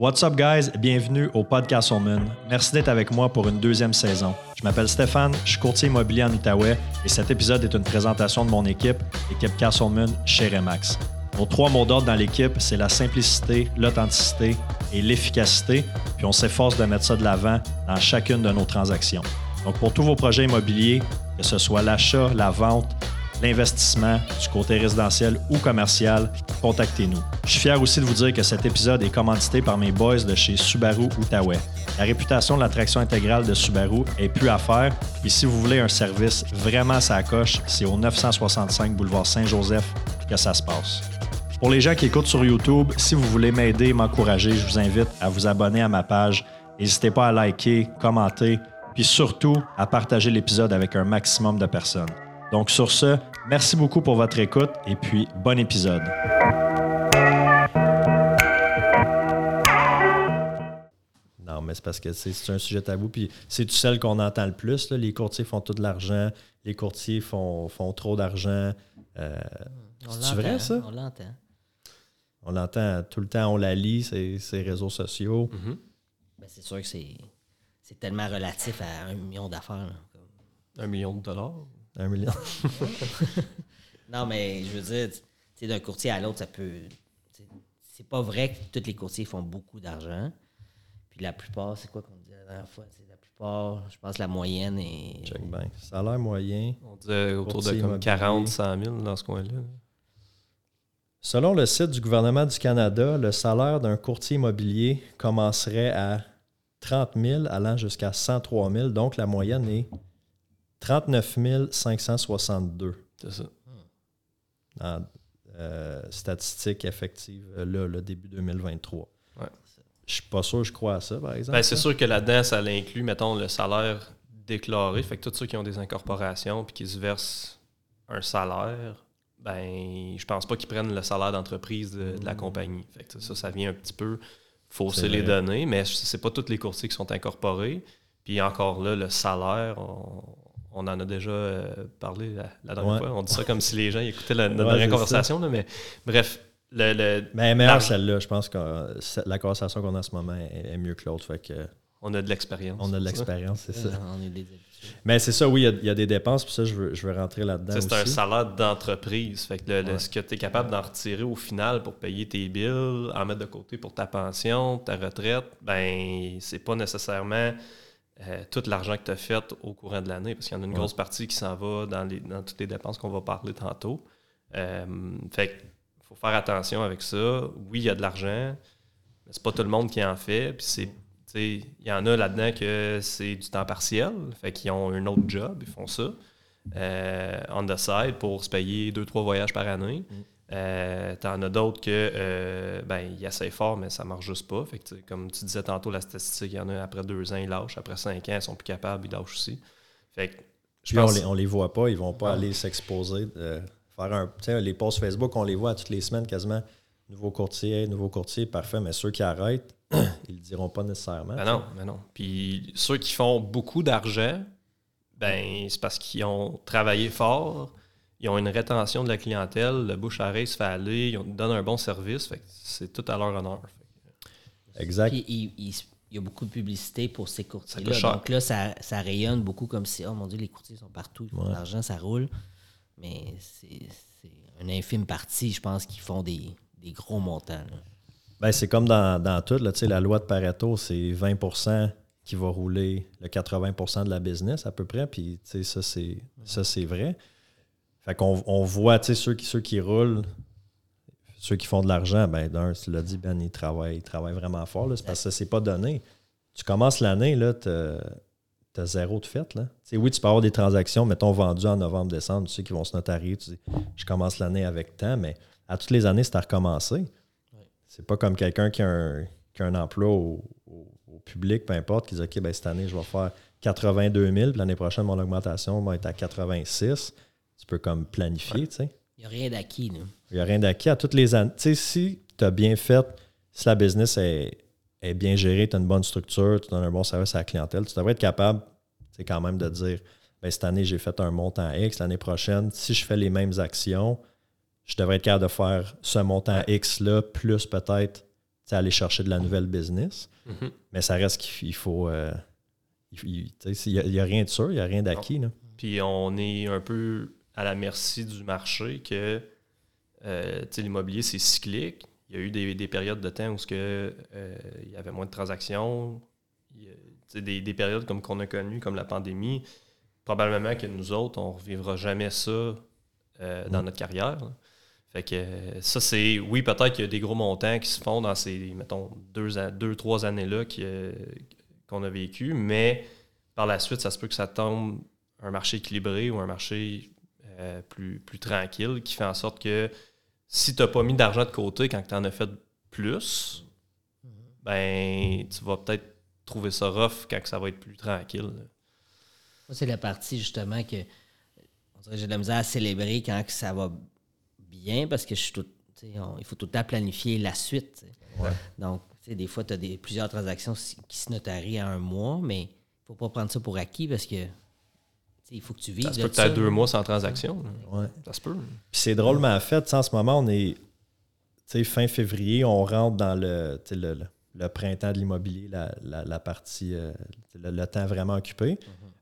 What's up, guys? Bienvenue au Podcast Moon. Merci d'être avec moi pour une deuxième saison. Je m'appelle Stéphane, je suis courtier immobilier en Outaouais et cet épisode est une présentation de mon équipe, l'équipe Castleman chez Remax. Nos trois mots d'ordre dans l'équipe, c'est la simplicité, l'authenticité et l'efficacité, puis on s'efforce de mettre ça de l'avant dans chacune de nos transactions. Donc, pour tous vos projets immobiliers, que ce soit l'achat, la vente, l'investissement, du côté résidentiel ou commercial, contactez-nous. Je suis fier aussi de vous dire que cet épisode est commandité par mes boys de chez Subaru Outaouais. La réputation de l'attraction intégrale de Subaru est plus à faire. Et si vous voulez un service vraiment sa coche, c'est au 965 boulevard Saint-Joseph que ça se passe. Pour les gens qui écoutent sur YouTube, si vous voulez m'aider, m'encourager, je vous invite à vous abonner à ma page. N'hésitez pas à liker, commenter, puis surtout à partager l'épisode avec un maximum de personnes. Donc sur ce, merci beaucoup pour votre écoute et puis bon épisode. Non, mais c'est parce que c'est un sujet tabou. Puis c'est tout celle qu'on entend le plus. Les courtiers font tout de l'argent. Les courtiers font, font trop d'argent. Euh, c'est vrai, ça? On l'entend. On l'entend tout le temps. On la lit, ces, ces réseaux sociaux. Mm-hmm. ben, c'est sûr que c'est tellement relatif à un million d'affaires. Un million de dollars? Un million. non, mais je veux dire, d'un courtier à l'autre, ça peut. C'est pas vrai que tous les courtiers font beaucoup d'argent. Puis la plupart, c'est quoi qu'on dit la dernière fois? La plupart, je pense la moyenne est. Check bien. Salaire moyen. On disait autour de comme 40, 100 000 dans ce coin-là. Selon le site du gouvernement du Canada, le salaire d'un courtier immobilier commencerait à 30 000 allant jusqu'à 103 000. Donc, la moyenne est 39 562. C'est ça. En euh, statistique effective, là, le début 2023. Ouais. Je suis pas sûr, je crois à ça, par exemple. Ben, c'est sûr que là-dedans, ça inclut, mettons, le salaire déclaré. Fait que tous ceux qui ont des incorporations puis qui se versent un salaire, ben, je pense pas qu'ils prennent le salaire d'entreprise de, la mmh. compagnie. Fait que ça, ça vient un petit peu fausser les données, mais c'est pas tous les courtiers qui sont incorporés. Puis encore là, le salaire, on en a déjà euh, parlé la, dernière fois. On dit ça comme si les gens écoutaient la, notre dernière conversation, mais bref. Le, le mais meilleure celle-là, je pense que la conversation qu'on a en ce moment est, mieux que l'autre. Fait que, on a de l'expérience. On a de l'expérience, c'est ça. mais c'est ça, oui, il y, a, des dépenses, puis ça, je veux, je veux rentrer là-dedans. C'est un salaire d'entreprise. Fait que ce que tu es capable d'en retirer au final pour payer tes bills, en mettre de côté pour ta pension, ta retraite, ben c'est pas nécessairement euh, tout l'argent que tu as fait au courant de l'année, parce qu'il y en a une grosse partie qui s'en va dans, les, dans toutes les dépenses qu'on va parler tantôt. Euh, fait qu'il faut faire attention avec ça. Oui, il y a de l'argent, mais c'est pas tout le monde qui en fait. Puis c'est il y en a là-dedans que c'est du temps partiel, fait qu'ils ont un autre job, ils font ça. Euh, on the side pour se payer deux, trois voyages par année. Mm. Euh, T'en as d'autres que euh, ben, ils essayent fort, mais ça marche juste pas. Fait que, comme tu disais tantôt, la statistique, il y en a après deux ans, ils lâchent. Après cinq ans, ils sont plus capables, ils lâchent aussi. Fait que, je pense... on, les, on les voit pas, ils vont pas aller s'exposer. faire un, les posts Facebook, on les voit toutes les semaines quasiment. Nouveau courtier, nouveau courtier, parfait. Mais ceux qui arrêtent, ils le diront pas nécessairement. Ben non, ben non. Puis ceux qui font beaucoup d'argent, ben c'est parce qu'ils ont travaillé fort ils ont une rétention de la clientèle, le bouche à se fait aller, ils donnent un bon service. c'est tout à leur honneur. Exact. il, y a beaucoup de publicité pour ces courtiers-là. Donc là, ça, rayonne beaucoup comme si, oh mon Dieu, les courtiers sont partout, l'argent, ça roule. Mais c'est une infime partie, je pense, qui font des, gros montants. Ben, c'est comme dans, tout. Là, la loi de Pareto, c'est 20% qui va rouler le 80% de la business à peu près. Puis ça, c'est vrai. Fait qu'on on voit, tu sais, ceux qui, ceux qui roulent, ceux qui font de l'argent, ben d'un, tu l'as dit, Ben, ils travaillent, ils vraiment fort. C'est parce que c'est pas donné. Tu commences l'année, là, tu as zéro de fait. Là. oui, tu peux avoir des transactions, mettons, vendues en novembre, décembre, tu sais, qui vont se notarier. Tu dis, je commence l'année avec temps, mais à toutes les années, c'est à recommencer. C'est pas comme quelqu'un qui, a un emploi au, public, peu importe, qui dit, OK, ben, cette année, je vais faire 82 000, puis l'année prochaine, mon augmentation va être à 86 tu peux comme planifier, tu sais. Il n'y a rien d'acquis, nous. Il n'y a rien d'acquis à toutes les années. Tu sais, si tu as bien fait, si la business est, bien gérée, tu as une bonne structure, tu donnes un bon service à la clientèle, tu devrais être capable, c'est quand même de dire, ben, cette année, j'ai fait un montant X, l'année prochaine, si je fais les mêmes actions, je devrais être capable de faire ce montant X-là, plus peut-être aller chercher de la nouvelle business. Mhm. Mais ça reste qu'il faut. euh, il n'y a, rien de sûr, il n'y a rien d'acquis. là. Puis on est un peu à la merci du marché que euh, l'immobilier, c'est cyclique. Il y a eu des, des périodes de temps où que, euh, il y avait moins de transactions. Il y a, tu sais, des, des périodes comme qu'on a connues, comme la pandémie. Probablement que nous autres, on ne revivra jamais ça euh, dans Mm. notre carrière. là. Fait que ça, c'est. Oui, peut-être qu'il y a des gros montants qui se font dans ces, mettons, deux, deux trois années-là qu'on a vécu, mais par la suite, ça se peut que ça tombe un marché équilibré ou un marché euh, plus, plus tranquille qui fait en sorte que si tu n'as pas mis d'argent de côté quand tu en as fait plus, ben tu vas peut-être trouver ça rough quand que ça va être plus tranquille. c'est la partie justement que on dirait que j'ai de la misère à célébrer quand que ça va bien parce que je suis tout. on- il faut tout le temps planifier la suite. Donc, des fois, tu as plusieurs transactions qui se notarient à un mois, mais il ne faut pas prendre ça pour acquis parce que il faut que tu vives. Ça se peut que tu ça, deux mois sans transaction. Ouais. Ça se peut. Puis c'est drôlement fait. tu sais, En ce moment, on est tu sais, fin février, on rentre dans le, le, le- le printemps de l'immobilier, la, la- la partie, euh, le, le temps vraiment occupé.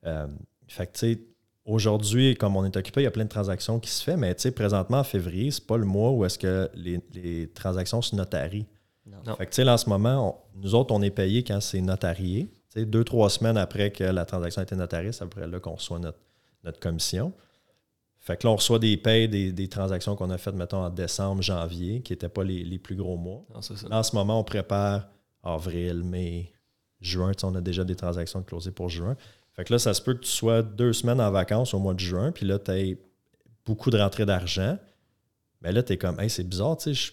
Euh, fait que, tu sais, aujourd'hui, comme on est occupé, il y a plein de transactions qui se font, mais tu sais, présentement, en février, c'est pas le mois où est-ce que les, les transactions se notarient. Non. Fait que, tu sais, là, en ce moment, on- nous autres, on est payé quand c'est notarié. Deux, trois semaines après que la transaction a été notariée, c'est à peu près là qu'on reçoit notre, notre commission. Fait que là, on reçoit des payes des, des transactions qu'on a faites, mettons, en décembre, janvier, qui n'étaient pas les, les plus gros mois. Non, c'est ça. Là, en ce moment, on prépare avril, mai, juin. Tu sais, on a déjà des transactions closées pour juin. Fait que là, ça se peut que tu sois deux semaines en vacances au mois de juin, puis là, tu as beaucoup de rentrées d'argent. Mais là, tu es comme, hey, c'est bizarre, tu sais, je,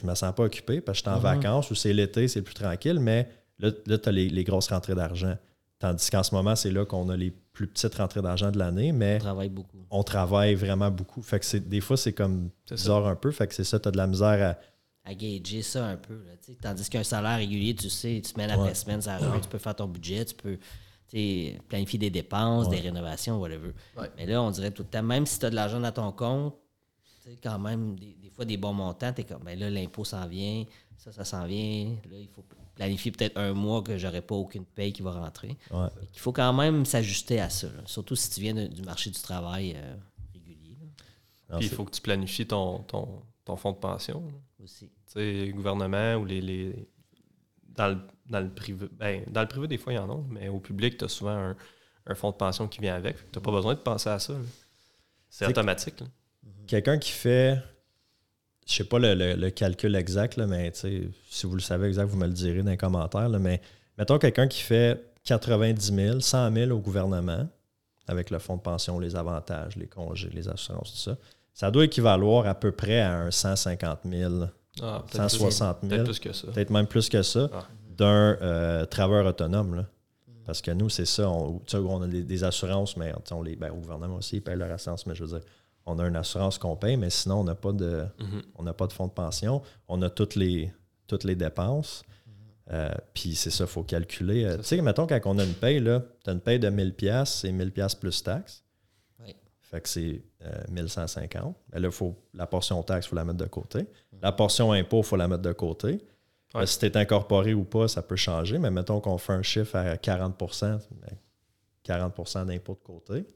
je me sens pas occupé parce que je suis en Mhm. vacances ou c'est l'été, c'est plus tranquille, mais là, là tu as les, les grosses rentrées d'argent. Tandis qu'en ce moment, c'est là qu'on a les plus petites rentrées d'argent de l'année, mais On travaille beaucoup. on travaille vraiment beaucoup. Fait que c'est, des fois, c'est comme C'est ça. bizarre un peu. Fait que c'est ça, tu as de la misère à. à gager ça un peu. là, tu sais. Tandis qu'un salaire régulier, tu sais, semaine après Ouais. semaine, ça rentre, tu peux faire ton budget, tu peux planifier des dépenses, Ouais. des rénovations, whatever. Ouais. Mais là, on dirait tout le temps, même si tu as de l'argent dans ton compte, tu sais, quand même, des, des fois, des bons montants, tu es comme, ben là, l'impôt s'en vient, ça, ça s'en vient. Là, il faut planifier peut-être un mois que j'aurai pas aucune paye qui va rentrer. Ouais. Il faut quand même s'ajuster à ça, là. surtout si tu viens de- du marché du travail euh, régulier Puis il faut que tu planifies ton, ton, ton fonds de pension. là. aussi. Tu sais, gouvernement ou les. les dans, le, dans le privé. Ben, dans le privé, des fois, il y en a, mais au public, tu as souvent un, un fonds de pension qui vient avec. Tu n'as pas besoin de penser à ça. C'est automatique. quelqu'un qui fait, je sais pas le, le- le calcul exact, là, mais si vous le savez exact, vous me le direz dans les commentaires, là, mais mettons quelqu'un qui fait 90 000, 100 000 au gouvernement, avec le fonds de pension, les avantages, les congés, les assurances, tout ça, ça doit équivaloir à peu près à un 150 000, Ah, peut-être plus- 160 000, Peut-être plus que ça. peut-être même plus que ça, Ah. d'un euh, travailleur autonome. là. Parce que nous, c'est ça, on, on a des, des assurances, mais on les, ben, au gouvernement aussi, ils payent leur assurance, mais je veux dire, on a une assurance qu'on paye, mais sinon, on n'a pas de, Mhm. on n'a pas de fonds de pension. On a toutes les, toutes les dépenses. Euh, Puis c'est ça, il faut calculer. Euh, Tu sais, mettons, quand on a une paye, tu as une paye de 1000$, piastres, c'est 1000$ piastres plus taxes. Oui. Fait que c'est euh, 1150. Mais là, faut, la portion taxe, il faut la mettre de côté. La portion impôt, il faut la mettre de côté. Ouais. Euh, si tu es incorporé ou pas, ça peut changer. Mais mettons qu'on fait un chiffre à 40% ben, 40% d'impôt de côté,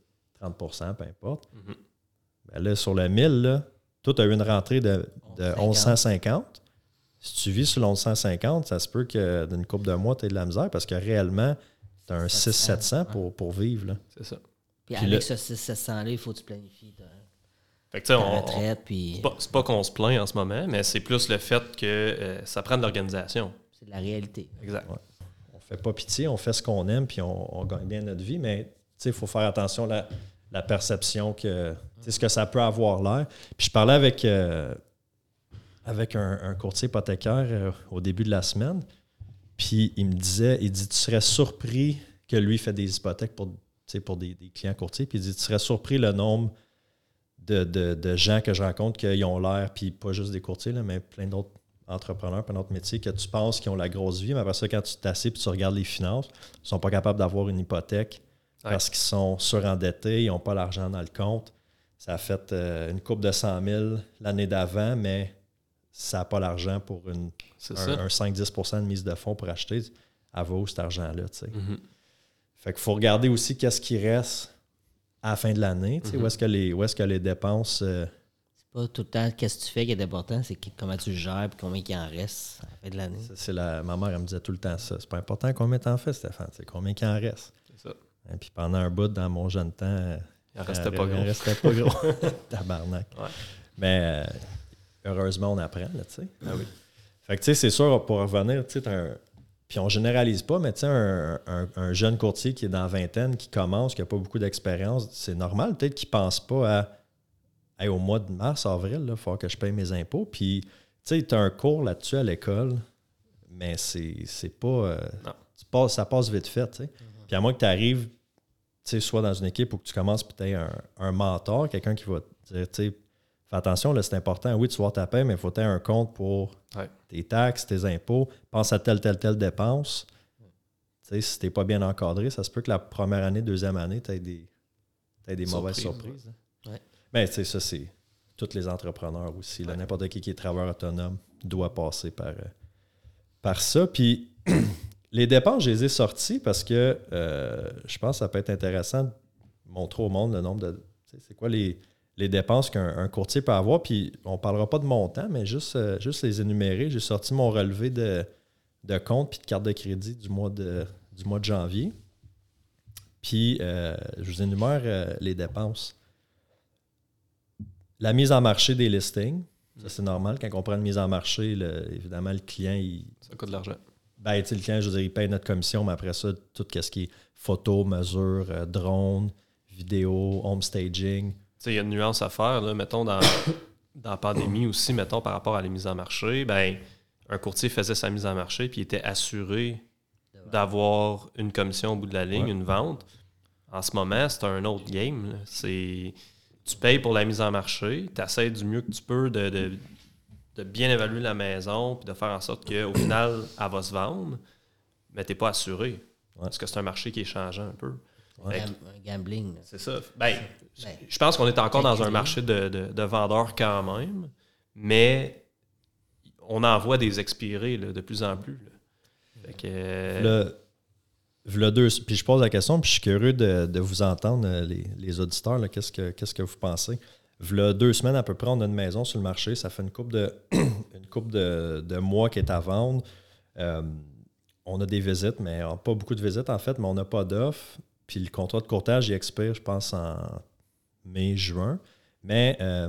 30% peu importe. Mhm. Ben là, sur le 1000, là, toi, tu as eu une rentrée de, de 1150. 1150. Si tu vis sur le 1150, ça se peut que d'une couple de mois, tu aies de la misère parce que réellement, tu as un 600-700 pour, pour vivre. là. C'est ça. Puis, Puis avec là- ce 600-là, il faut que tu planifies ta, Fait que, tu sais, ta on- retraite, puis C'est pas, c'est pas qu'on se plaint en ce moment, mais c'est plus le fait que euh, ça prend de l'organisation. c'est de la réalité. Exact. On fait pas pitié, on fait ce qu'on aime, puis on, on gagne bien notre vie, mais il faut faire attention à la, la perception que sais, ce que ça peut avoir l'air. Puis je parlais avec, euh, avec un, un courtier hypothécaire euh, au début de la semaine, puis il me disait, il dit, tu serais surpris que lui fait des hypothèques pour, pour des, des clients courtiers, puis il dit, tu serais surpris le nombre de, de- de gens que je rencontre qui ont l'air, puis pas juste des courtiers, là, mais plein d'autres entrepreneurs, plein d'autres métiers que tu penses qui ont la grosse vie, mais après ça, quand tu t'assieds et tu regardes les finances, ils ne sont pas capables d'avoir une hypothèque Ouais. parce qu'ils sont surendettés, ils n'ont pas l'argent dans le compte. Ça a fait euh, une coupe de 100 000 l'année d'avant, mais ça n'a pas l'argent pour une, un, ça. un 5-10 de mise de fonds pour acheter, elle vaut cet argent-là. tu sais. Mhm. Fait qu'il faut regarder aussi qu'est-ce qui reste à la fin de l'année. tu sais, Mhm. Où est-ce que, les- où est-ce que les dépenses. euh, C'est pas tout le temps qu'est-ce que tu fais qui est important, c'est comment tu le gères et combien il en reste à la fin de l'année. c'est la, ma mère, elle me disait tout le temps ça. C'est pas important combien t'en fais, Stéphane. C'est combien qu'il en reste. C'est ça. Et puis pendant un bout, dans mon jeune temps, Il en restait il pas il gros. restait pas gros. Tabarnak. Ouais. Mais euh, heureusement, on apprend, là, tu sais. Ah oui. Fait que, tu sais, c'est sûr, pour revenir, tu sais, un- Puis on généralise pas, mais tu sais, un, un- un jeune courtier qui est dans la vingtaine, qui commence, qui n'a pas beaucoup d'expérience, c'est normal peut-être qu'il pense pas à Hey, au mois de mars, avril, il falloir que je paye mes impôts. Puis, tu sais, tu as un cours là-dessus à l'école, mais c'est pas. euh, Non. tu passes- ça passe vite fait, tu sais. Puis à moins que tu arrives, soit dans une équipe ou que tu commences peut-être un, un mentor, quelqu'un qui va te dire, tu sais, fais attention, là, c'est important. Oui, tu vas avoir ta paie, mais il faut que tu aies un compte pour Ouais. tes taxes, tes impôts. Pense à telle, telle, telle dépense. Tu sais, si tu n'es pas bien encadré, ça se peut que la première année, deuxième année, tu aies des, t'aies des mauvaises Surprise, surprises. Ouais. Mais tu sais, ça, c'est tous les entrepreneurs aussi. N'importe qui qui est travailleur autonome doit passer par, euh, par ça. Puis les dépenses, je les ai sorties parce que euh, je pense que ça peut être intéressant de montrer au monde le nombre de. C'est quoi les, dépenses qu'un un courtier peut avoir. Puis on ne parlera pas de montant, mais juste, euh, juste les énumérer. J'ai sorti mon relevé de, de compte puis de carte de crédit du mois de, janvier. Puis euh, je vous énumère les dépenses. La mise en marché des listings. Ça, c'est normal. Quand on prend une mise en marché, évidemment, le client, il, Ça coûte de l'argent. Ben, tu sais, le client, je veux dire, il paye notre commission, mais après ça, tout ce qui est photo, mesure, euh, drone, vidéo, home staging. Tu sais, il y a une nuance à faire. Là. Mettons, dans, dans la pandémie aussi, mettons, par rapport à la mise en marché, ben, un courtier faisait sa mise en marché puis il était assuré d'avoir une commission au bout de la ligne, Ouais. une vente. En ce moment, c'est un autre game. C'est tu payes pour la mise en marché, tu essaies du mieux que tu peux de, de- de bien évaluer la maison puis de faire en sorte qu'au final, elle va se vendre, mais tu n'es pas assuré. Parce que c'est un marché qui est changeant un peu. Fait que- Gam- un gambling. c'est ça. Ben, Ben, je pense qu'on est encore dans un marché de, de- de vendeurs quand même, mais on en voit des expirés là, de plus en plus. là. Fait que, euh, Le, v'là deux, puis je pose la question, puis je suis curieux de, de vous entendre, euh, les, les auditeurs, là, qu'est-ce, que, qu'est-ce que vous pensez? V'là deux semaines à peu près, on a une maison sur le marché, ça fait une coupe de, une couple de, de mois qui est à vendre. Euh, on a des visites, mais pas beaucoup de visites en fait, mais on n'a pas d'offre. Puis le contrat de courtage, il expire, je pense, en mai, juin. Mais euh,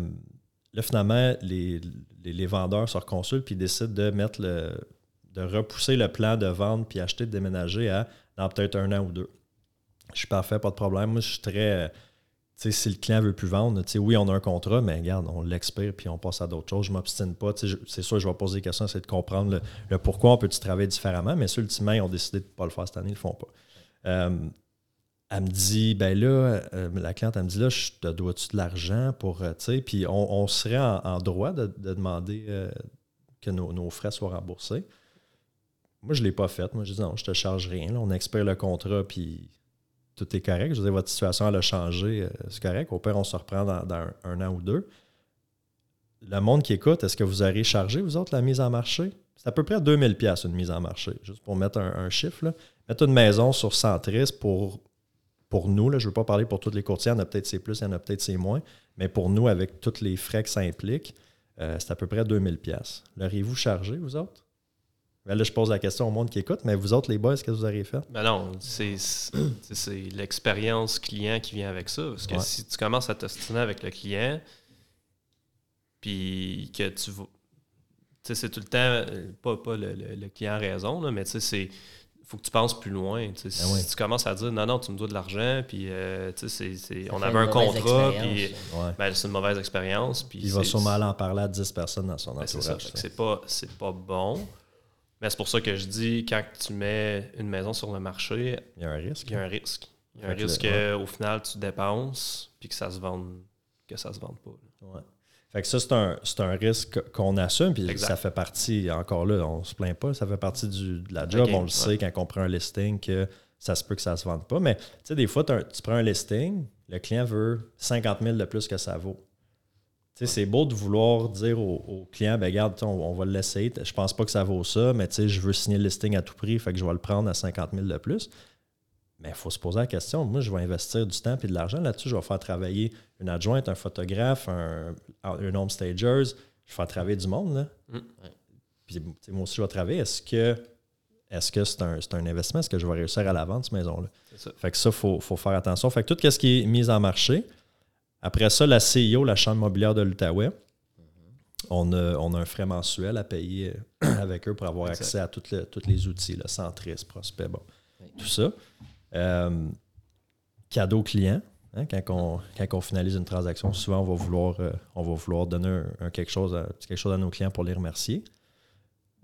là, finalement, les, vendeurs se reconsultent puis décident de mettre le, de repousser le plan de vente puis acheter de déménager à dans peut-être un an ou deux. Je suis parfait, pas de problème. Moi, je suis très. Si le client veut plus vendre, oui, on a un contrat, mais regarde, on l'expire puis on passe à d'autres choses. Je m'obstine pas. C'est sûr, je vais poser des questions, essayer de comprendre le, pourquoi on peut-tu travailler différemment, mais ceux, ultimement, ils ont décidé de ne pas le faire cette année, ils le font pas. Euh, elle me dit, ben là, euh, la cliente, elle me dit, là, je te dois-tu de l'argent pour, euh, puis on, serait en, droit de, de demander que nos, frais soient remboursés. Moi, je ne l'ai pas fait. Moi, je dis, non, je te charge rien. on expire le contrat, puis tout est correct. Je veux dire, votre situation, elle a changé, euh, c'est correct. Au pire, on se reprend dans, un, an ou deux. Le monde qui écoute, est-ce que vous aurez chargé, vous autres, la mise en marché? C'est à peu près 2000 pièces une mise en marché, juste pour mettre un, chiffre. Mettre une maison sur Centris pour, pour nous, là, je ne veux pas parler pour tous les courtiers, il y en a peut-être c'est plus, il y en a peut-être c'est moins, mais pour nous, avec tous les frais que ça implique, euh, c'est à peu près 2000 pièces. L'auriez-vous chargé, vous autres? Ben là, je pose la question au monde qui écoute, mais vous autres, les boys, qu'est-ce que vous auriez fait? ben non, c'est l'expérience client qui vient avec ça. Parce que Ouais. si tu commences à t'ostiner avec le client, puis que tu vas. Tu sais, c'est tout le temps, euh, pas, pas le, le- le client a raison, là, mais tu sais, c'est. faut que tu penses plus loin. Ben oui. Si tu commences à dire non, non, tu me dois de l'argent, puis euh, tu sais, c'est- on avait un contrat, puis. Ouais. ben, c'est une mauvaise expérience. Puis Il va sûrement aller en parler à 10 personnes dans son ben, entourage. C'est pas, c'est pas bon. Mais c'est pour ça que je dis, quand tu mets une maison sur le marché, Il y a un risque. il y a un risque. Il y a un risque qu'au final, tu dépenses puis que ça se vende que ça se vende pas. Ouais. Fait que ça, c'est un, un risque qu'on assume, puis Exact. ça fait partie, encore là, on se plaint pas, ça fait partie du, de la job. On le ouais. sait quand on prend un listing que ça se peut que ça se vende pas. Mais tu sais, des fois, tu prends un listing, le client veut 50 000 de plus que ça vaut. Sais, c'est beau de vouloir dire au, au client, ben regarde, on, on va le laisser. Je pense pas que ça vaut ça, mais je veux signer le listing à tout prix, fait que je vais le prendre à 50 000 de plus. Mais il faut se poser la question. Moi, je vais investir du temps et de l'argent là-dessus. Je vais faire travailler une adjointe, un photographe, un, un home stagers. Je vais faire travailler du monde. Là. Mm. Puis moi aussi, je vais travailler. Est-ce que est-ce que c'est un, un investissement? Est-ce que je vais réussir à la vendre, cette maison-là? Fait que ça, il faut, faut faire attention. Fait que tout ce qui est mis en marché. Après ça, la CIO, la Chambre mobilière de l'Outaouais, on, a, on a un frais mensuel à payer euh, avec eux pour avoir Exact. accès à tous les, outils, le Centris, Prospect, bon, Oui. tout ça. Euh, cadeau client. hein, quand, on, quand on finalise une transaction, souvent, on va vouloir, euh, on va vouloir donner un, un quelque, chose à, quelque chose à nos clients pour les remercier.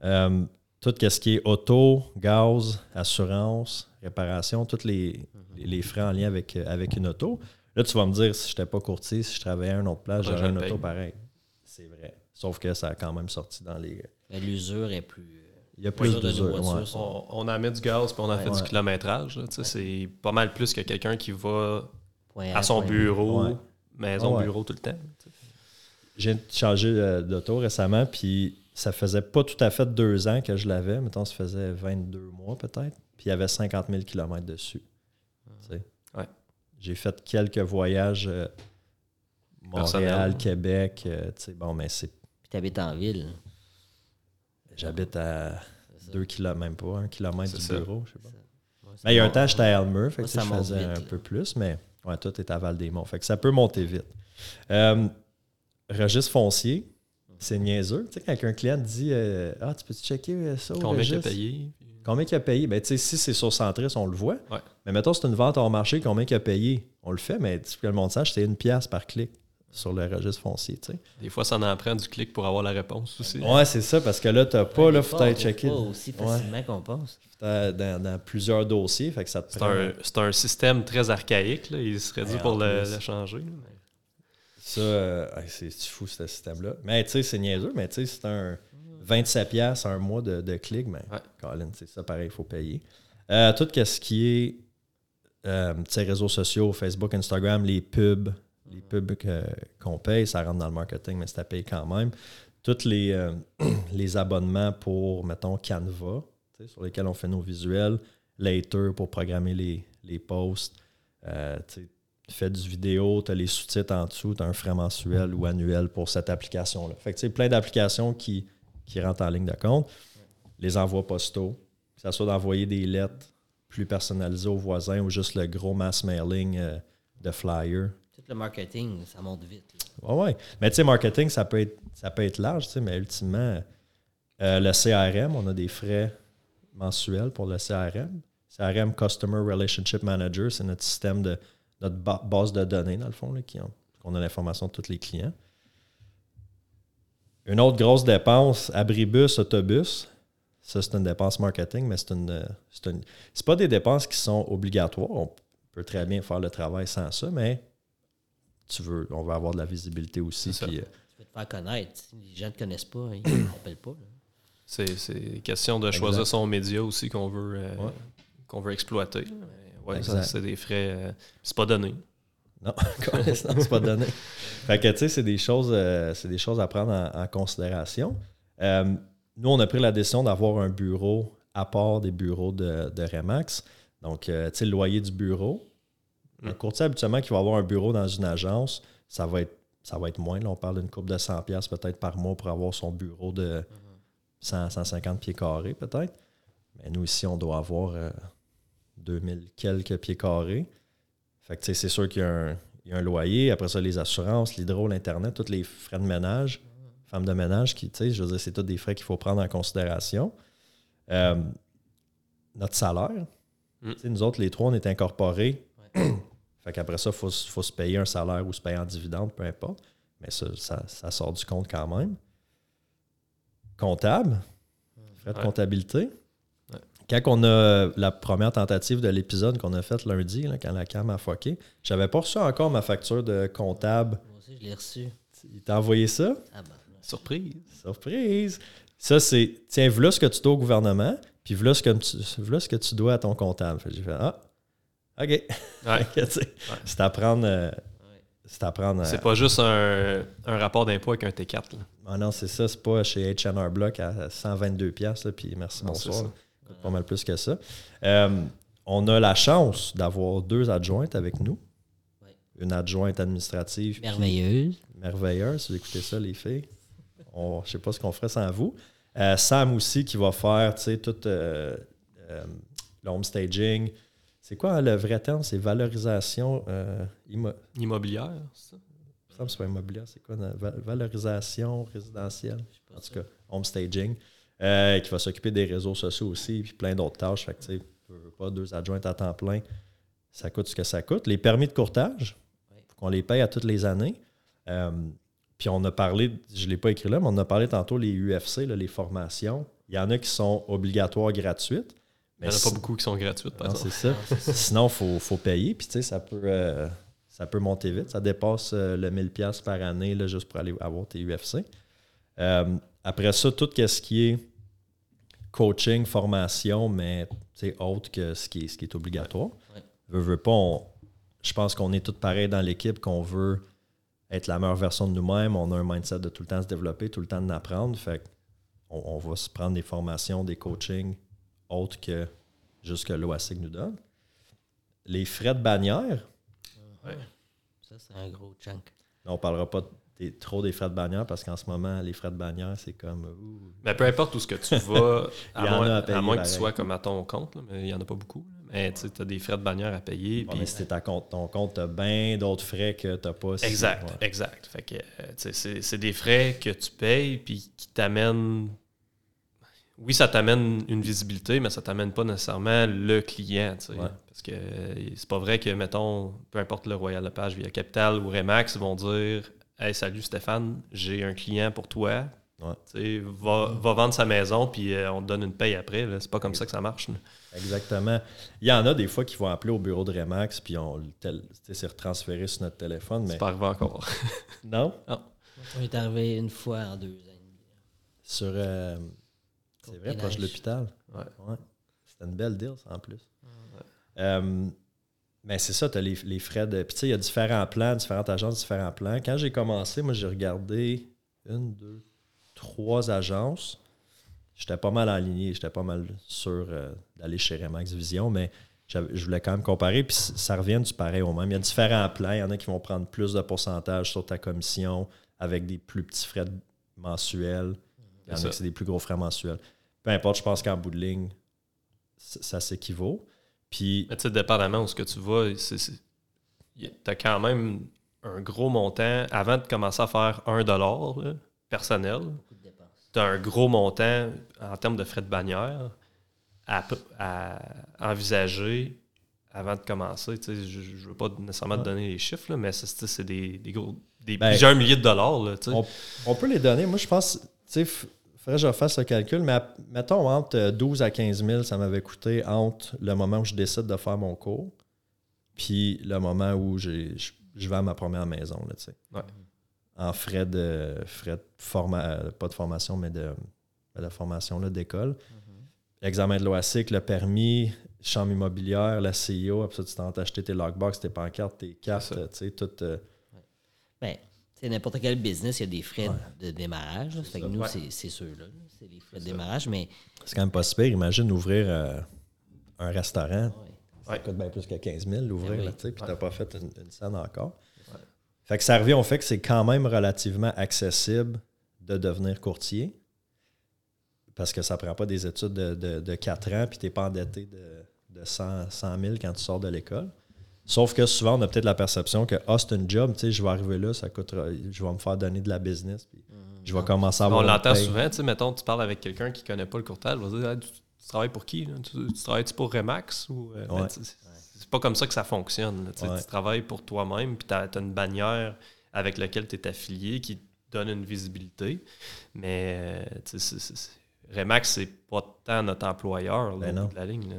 Euh, tout ce qui est auto, gaz, assurance, réparation, tous les, les- les frais en lien avec, avec une auto. Là, tu vas me dire, si je n'étais pas courtier, si je travaillais à une autre place, j'aurais le auto pareil. C'est vrai. Sauf que ça a quand même sorti dans les. Mais l'usure est plus. Il y a plus d'usure. voitures ouais. sont- On, on en met du gaz puis on en fait Ouais. du kilométrage. là, tu sais, C'est pas mal plus que quelqu'un qui va point à son bureau, Ouais. maison, Ouais. bureau tout le temps. J'ai changé euh, d'auto récemment, puis ça faisait pas tout à fait deux ans que je l'avais. Mettons, ça faisait 22 mois peut-être. Puis il y avait 50 000 km dessus. J'ai fait quelques voyages euh, Montréal. Québec. euh, tu sais, bon, mais c'est. Puis t'habites en ville. J'habite à C'est ça. 2 km, même pas, 1 km du ça. bureau. Je sais pas. Il y a un temps, j'étais à Elmer, fait que tu ça je faisais vite, un là. peu plus, mais ouais, tout est à Val-des-Monts. Fait que ça peut monter vite. Euh, registre foncier, c'est niaiseux. Tu sais, quand un client te dit euh, Ah, tu peux-tu checker euh, ça au Combien registre? payé? Combien il a payé? Ben, tu sais, si c'est sur Centris, on le voit. Ouais. Mais mettons, c'est une vente hors marché, combien il a payé? On le fait, mais tu que le monde sache, c'est une pièce par clic sur le registre foncier. tu sais. Des fois, ça en prend du clic pour avoir la réponse aussi. Ouais, c'est ça, parce que là, tu n'as pas, là, faut aller checker pas aussi facilement qu'on pense. dans, dans- dans plusieurs dossiers. Fait que ça te C'est prend- un, c'est un système très archaïque. là. Il serait dû pour le, changer. mais- Ça, euh, c'est fou ce système-là? Mais tu sais, c'est niaiseux, mais tu sais, c'est un 27$ piastres un mois de, de clic, mais Ouais. Colin, c'est ça, pareil, il faut payer. Euh, tout ce qui est euh, réseaux sociaux, Facebook, Instagram, les pubs, les pubs que- qu'on paye, ça rentre dans le marketing, mais c'est à payer quand même. Tous les, euh, les abonnements pour, mettons, Canva, sur lesquels on fait nos visuels, Later pour programmer les, les posts, euh, tu fais du vidéo, tu as les sous-titres en dessous, tu as un frais mensuel ou annuel pour cette application-là. Fait que tu sais, plein d'applications qui, qui rentrent en ligne de compte. Les envois postaux, que ce soit d'envoyer des lettres plus personnalisées aux voisins ou juste le gros mass mailing euh, de flyers. Tout le marketing, ça monte vite. là. Ouais, ouais. Mais tu sais, marketing, ça peut être, ça peut être large, mais ultimement, euh, le CRM, on a des frais mensuels pour le CRM. CRM, Customer Relationship Manager, c'est notre système de notre ba- base de données, dans le fond, là, qui qu'on a l'information de tous les clients. Une autre grosse dépense, abribus, autobus. Ça, c'est une dépense marketing, mais c'est une. euh, C'est une- c'est pas des dépenses qui sont obligatoires. On peut très bien faire le travail sans ça, mais tu veux, on veut avoir de la visibilité aussi. Puis, euh, Tu peux te faire connaître. Les gens ne te connaissent pas, ils ne t'appellent pas. C'est, question de Exact. choisir son média aussi qu'on veut, euh, Ouais. qu'on veut exploiter. Ouais, c'est des frais. euh, c'est pas donné. Non, c'est pas donné. Fait que, tu sais, c'est des choses, euh, c'est des choses à prendre en, en considération. Euh, nous, on a pris la décision d'avoir un bureau à part des bureaux de, de Remax. Donc, euh, tu sais, le loyer du bureau. Un Mm. courtier, habituellement, qui va avoir un bureau dans une agence, ça va être, ça va être moins. Là, on parle d'une coupe de 100$ piastres peut-être par mois pour avoir son bureau de 100, 150 pieds carrés, peut-être. Mais nous, ici, on doit avoir euh, 2000 quelques pieds carrés. Fait que, c'est sûr qu'il y, a un- il y a un loyer. Après ça, les assurances, l'hydro, l'Internet, tous les frais de ménage, femmes de ménage, qui, tu sais, je veux dire, c'est tous des frais qu'il faut prendre en considération. Euh, notre salaire, Mm. nous autres, les trois, on est incorporés. fait qu'après ça, il faut, se- faut se payer un salaire ou se payer en dividende, peu importe. Mais ça, ça, ça sort du compte quand même. Comptable, frais de Ouais. comptabilité. Quand on a la première tentative de l'épisode qu'on a faite lundi, là, quand la cam a foqué, j'avais pas reçu encore ma facture de comptable. Moi aussi, je l'ai reçu. Il t'a envoyé ça? Ah, ben, Surprise. Surprise! Ça, c'est tiens, voilà ce que tu dois au gouvernement, puis voilà ce que tu, voilà ce que tu dois à ton comptable. J'ai fait Ah, OK. Ouais. C'est à prendre, euh, c'est à prendre. C'est pas juste un, un rapport d'impôt avec un T4. là. Ah non, c'est ça. C'est pas chez H&R Block à 122 pièces puis merci, Non, bonsoir. Ça. Ça coûte pas mal plus que ça. Euh, on a la chance d'avoir deux adjointes avec nous. Oui. Une adjointe administrative. Merveilleuse. merveilleuse. Si vous écoutez ça, les filles, on, je sais pas ce qu'on ferait sans vous. Euh, Sam aussi qui va faire, tu sais, tout euh, euh, le home staging. C'est quoi hein, le vrai terme? C'est valorisation euh, immo- Immobilière, c'est ça? il me semble que c'est pas immobilière, c'est quoi? Valorisation résidentielle? En tout cas, home staging. Euh, qui va s'occuper des réseaux sociaux aussi, puis plein d'autres tâches. Fait que, tu pas deux adjointes à temps plein, ça coûte ce que ça coûte. Les permis de courtage, qu'on les paye à toutes les années. Euh, puis on a parlé, je ne l'ai pas écrit là, mais on a parlé tantôt les UFC, là, les formations. Il y en a qui sont obligatoires gratuites. Il n'y en a si- pas beaucoup qui sont gratuites, par non, exemple. c'est ça. Sinon, il faut, faut payer. Puis, tu sais, ça peut, euh, ça peut monter vite. Ça dépasse euh, le 1000$ par année là, juste pour aller avoir tes UFC. Après ça, tout ce qui est coaching, formation, mais autre que ce qui est, ce qui est obligatoire. Ouais. Veux, veux pas, on- je pense qu'on est tous pareils dans l'équipe, qu'on veut être la meilleure version de nous-mêmes. On a un mindset de tout le temps se développer, tout le temps d'apprendre. Fait on, on va se prendre des formations, des coachings autres que juste que l'OASIG nous donne. Les frais de bannière, Ouais. Ça, c'est un gros chunk. on ne parlera pas des- trop des frais de bannière parce qu'en ce moment, les frais de bannière, c'est comme. ouh. Mais peu importe où ce que tu vas, à moins, à à moins que tu sois comme à ton compte, là, mais il n'y en a pas beaucoup. là. Mais tu as des frais de bannière à payer. Bon, puis- mais si compte, ton compte, tu as bien d'autres frais que tu n'as pas. si- Exact, ouais. exact. Fait que, euh, c'est, des frais que tu payes puis qui t'amènent. Oui, ça t'amène une visibilité, mais ça t'amène pas nécessairement le client. Ouais. Parce que euh, c'est pas vrai que, mettons, peu importe le Royal Lepage via Capital ou Remax, ils vont dire Hey, salut Stéphane, j'ai un client pour toi. Ouais. Va, va vendre sa maison puis euh, on te donne une paye après. C'est pas comme ça que ça marche. là. Exactement. Il y en a des fois qui vont appeler au bureau de Remax, puis on c'est retransféré sur notre téléphone. Mais C'est pas arrivé encore. non, On est arrivé une fois en deux ans. sur. euh, c'est vrai, proche de l'hôpital. Ouais. Ouais. C'était une belle deal, ça, en plus. Euh, mais c'est ça, tu as les, les frais de. Puis tu sais, il y a différents plans, différentes agences, différents plans. Quand j'ai commencé, moi, j'ai regardé une, deux, trois agences. J'étais pas mal aligné, j'étais pas mal sûr euh, d'aller chez Remax Vision, mais je voulais quand même comparer. Puis ça revient du pareil au même. Il y a différents plans. Il y en a qui vont prendre plus de pourcentage sur ta commission avec des plus petits frais mensuels. Il y en a qui c'est des plus gros frais mensuels. Peu importe, je pense qu'en bout de ligne, ça s'équivaut. Puis, Mais tu sais, dépendamment où ce que tu vas, tu as quand même un gros montant. Avant de commencer à faire un dollar là, personnel, tu as un gros montant en termes de frais de bannière à, envisager avant de commencer. Tu sais, je ne veux pas nécessairement te donner les chiffres, là, mais c'est- des, des, gros, des Ben, plusieurs milliers de dollars. Là, tu sais. on, on peut les donner. Moi, je pense, tu sais, il faudrait que je refasse le calcul, mais à- mettons entre 12 à 15 000, ça m'avait coûté entre le moment où je décide de faire mon cours puis le moment où je, je vais à ma première maison, là, tu sais. Ouais. En frais de, frais de forma, pas de formation, mais de, de formation d'école. Examen de l'OASIC, le permis, chambre immobilière, la CIO, après ça, tu t'en acheté tes lockbox, tes pancartes, tes cartes, tu sais, tout. euh, Ben, c'est n'importe quel business, il y a des frais Ouais. de démarrage. Fait que nous, Ouais. c'est c'est ceux-là. là. C'est les frais de démarrage, mais C'est quand même pas super. Imagine ouvrir euh, un restaurant. ouais. Ça Ouais. coûte bien plus que 15 000 l'ouvrir, oui. là, tu sais, puis t'as pas fait une, une scène encore. Fait que ça revient au fait que c'est quand même relativement accessible de devenir courtier parce que ça prend pas des études de, de, de 4 ans puis t'es pas endetté de, de 100, 100 000 quand tu sors de l'école. Sauf que souvent, on a peut-être la perception que ah, c'est une job, tu sais, je vais arriver là, ça coûtera, je vais me faire donner de la business, puis je vais commencer à avoir On l'entend souvent, tu sais, mettons, tu parles avec quelqu'un qui connaît pas le courtage, il va dire tu, tu travailles pour qui là? Tu, tu travailles-tu pour Remax ou euh, Ouais. ben, tu sais, c'est- pas comme ça que ça fonctionne. là, tu sais, Ouais. Tu travailles pour toi-même, puis tu as, une bannière avec laquelle tu es affilié qui te donne une visibilité. Mais tu sais, c'est- c'est- c'est- Remax, c'est pas tant notre employeur là, Ben au non. bout de la ligne. là.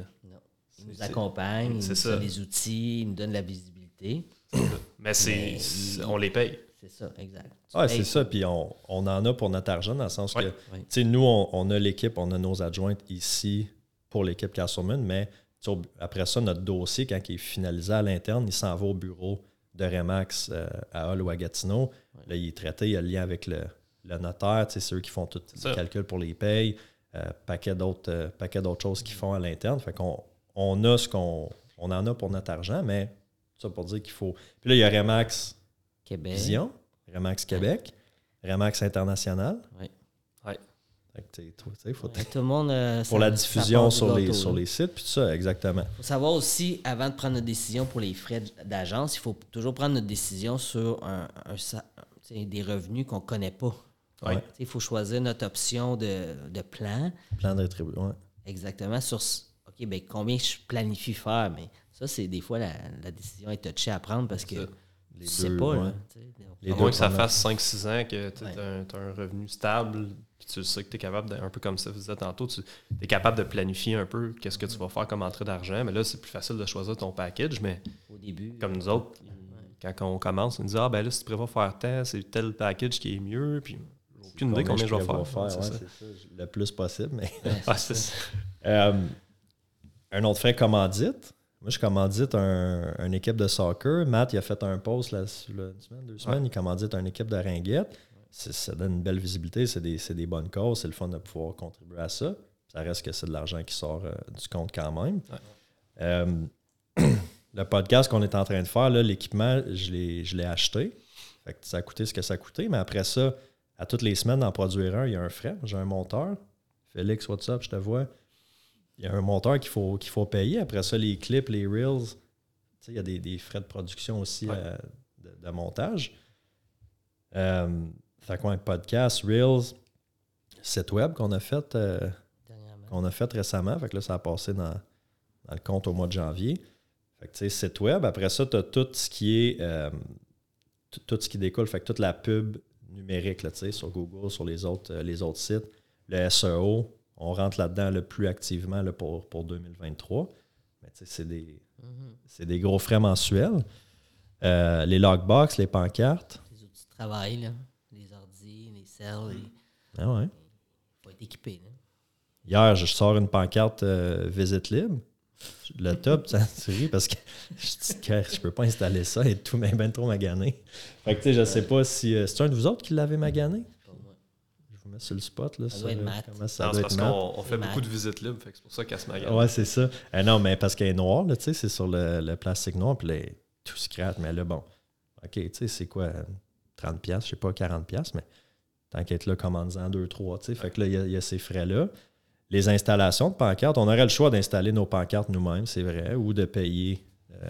Nous accompagnent, ils nous ça. donnent des outils, ils nous donnent de la visibilité. Mais c'est on les paye. C'est ça, exact. Payes c'est ça. Puis on, on en a pour notre argent, dans le sens Ouais. que, Ouais. tu sais, nous, on, on a l'équipe, on a nos adjointes ici pour l'équipe Castleman, mais après ça, notre dossier, quand il est finalisé à l'interne, il s'en va au bureau de Remax euh, à Hall ou à Gatineau. Là, il est traité, il y a le lien avec le, le notaire, c'est ceux qui font tout ça. le calcul pour les payes, euh, paquet d'autres euh, paquet d'autres choses qu'ils font à l'interne. Fait qu'on on a ce qu'on on en a pour notre argent, mais ça pour dire qu'il faut. Puis là, il y a Remax Québec. Vision, Remax Québec, Remax International. Ouais. Ouais. Ouais, tout le monde. euh, pour ça- la diffusion sur les, sur les sites, puis tout ça, exactement. faut savoir aussi, avant de prendre notre décision pour les frais d'agence, il faut toujours prendre notre décision sur un, des revenus qu'on ne connaît pas. Il faut choisir notre option de, de plan Plan de rétribution. ouais. exactement sur OK, ben combien je planifie faire? Mais ça, c'est des fois la, la décision est touchée à prendre parce que ça. Les tu sais deux, pas. ouais. Là, sais. Les deux que ça fasse 5-6 ans que tu Ouais. as, un revenu stable, puis tu sais que tu es capable, de, un peu comme ça vous disais tantôt, tu es capable de planifier un peu qu'est-ce que tu vas faire comme entrée d'argent. Mais là, c'est plus facile de choisir ton package. Mais au début. comme nous autres, quand on commence, on nous dit Ah, ben là, si tu prévois faire tant, c'est tel package qui est mieux. Puis j'ai aucune idée combien je vais faire. faire, c'est ouais, ça. Le plus possible. Mais Ouais, Ah, ça. ça. Un autre frais commandite. Moi, je commandite un, une équipe de soccer. Matt, il a fait un post là, le- une semaine, deux semaines. Il commandite une équipe de ringuettes. Ça donne une belle visibilité. C'est des, des bonnes causes. C'est le fun de pouvoir contribuer à ça. Ça reste que c'est de l'argent qui sort euh, du compte quand même. Ouais. Euh, le podcast qu'on est en train de faire, là, l'équipement, je l'ai, je l'ai acheté. Fait que ça a coûté ce que ça a coûté. Mais après ça, à toutes les semaines, d'en produire un, il y a un frais. J'ai un monteur. Félix, what's up? Je te vois. Il y a un monteur qu'il faut, qu'il faut payer. Après ça, les clips, les reels, tu sais, il y a des, des frais de production aussi Ouais. euh, de, de montage. Euh, fait quoi, un podcast, reels, site web qu'on a fait euh, qu'on a fait récemment. Fait que là, ça a passé dans, dans le compte au mois de janvier. Fait que tu sais, site web. Après ça, tu as tout ce qui est euh, tout, ce qui découle. Fait que toute la pub numérique là, tu sais, sur Google, sur les autres, euh, les autres sites. Le SEO, on rentre là-dedans le plus activement là, pour, pour 2023. Mais tu sais, c'est des, Mhm. des gros frais mensuels. Euh, les logbox, les pancartes. Les outils de travail, là. les ordi, les cells, il Ah ouais. faut être équipé. là. Hier, je sors une pancarte euh, Visite Libre. Le top, ça, tu ris parce que je dis que je peux pas installer ça et tout, mais ben trop magané. Fait que tu sais, je sais pas si. euh, c'est un de vous autres qui l'avez magané? Mets sur le spot. Là, Ça sur, doit être euh, comment ça Non, doit c'est être parce qu'on on fait beaucoup de visites libres, c'est pour ça qu'elle se magane. Ouais, c'est ça. Euh, non, mais parce qu'elle est noire, là, tu sais, c'est sur le, le plastique noir, puis là, tout scrap. Mais là, bon, OK, tu sais, c'est quoi, euh, 30$, piastres, je sais pas, 40$, piastres, mais tant qu'être là, commande-en 2, 3, tu sais. Fait que là, il y a- il y, a ces frais-là. Les installations de pancartes, on aurait le choix d'installer nos pancartes nous-mêmes, c'est vrai, ou de payer euh,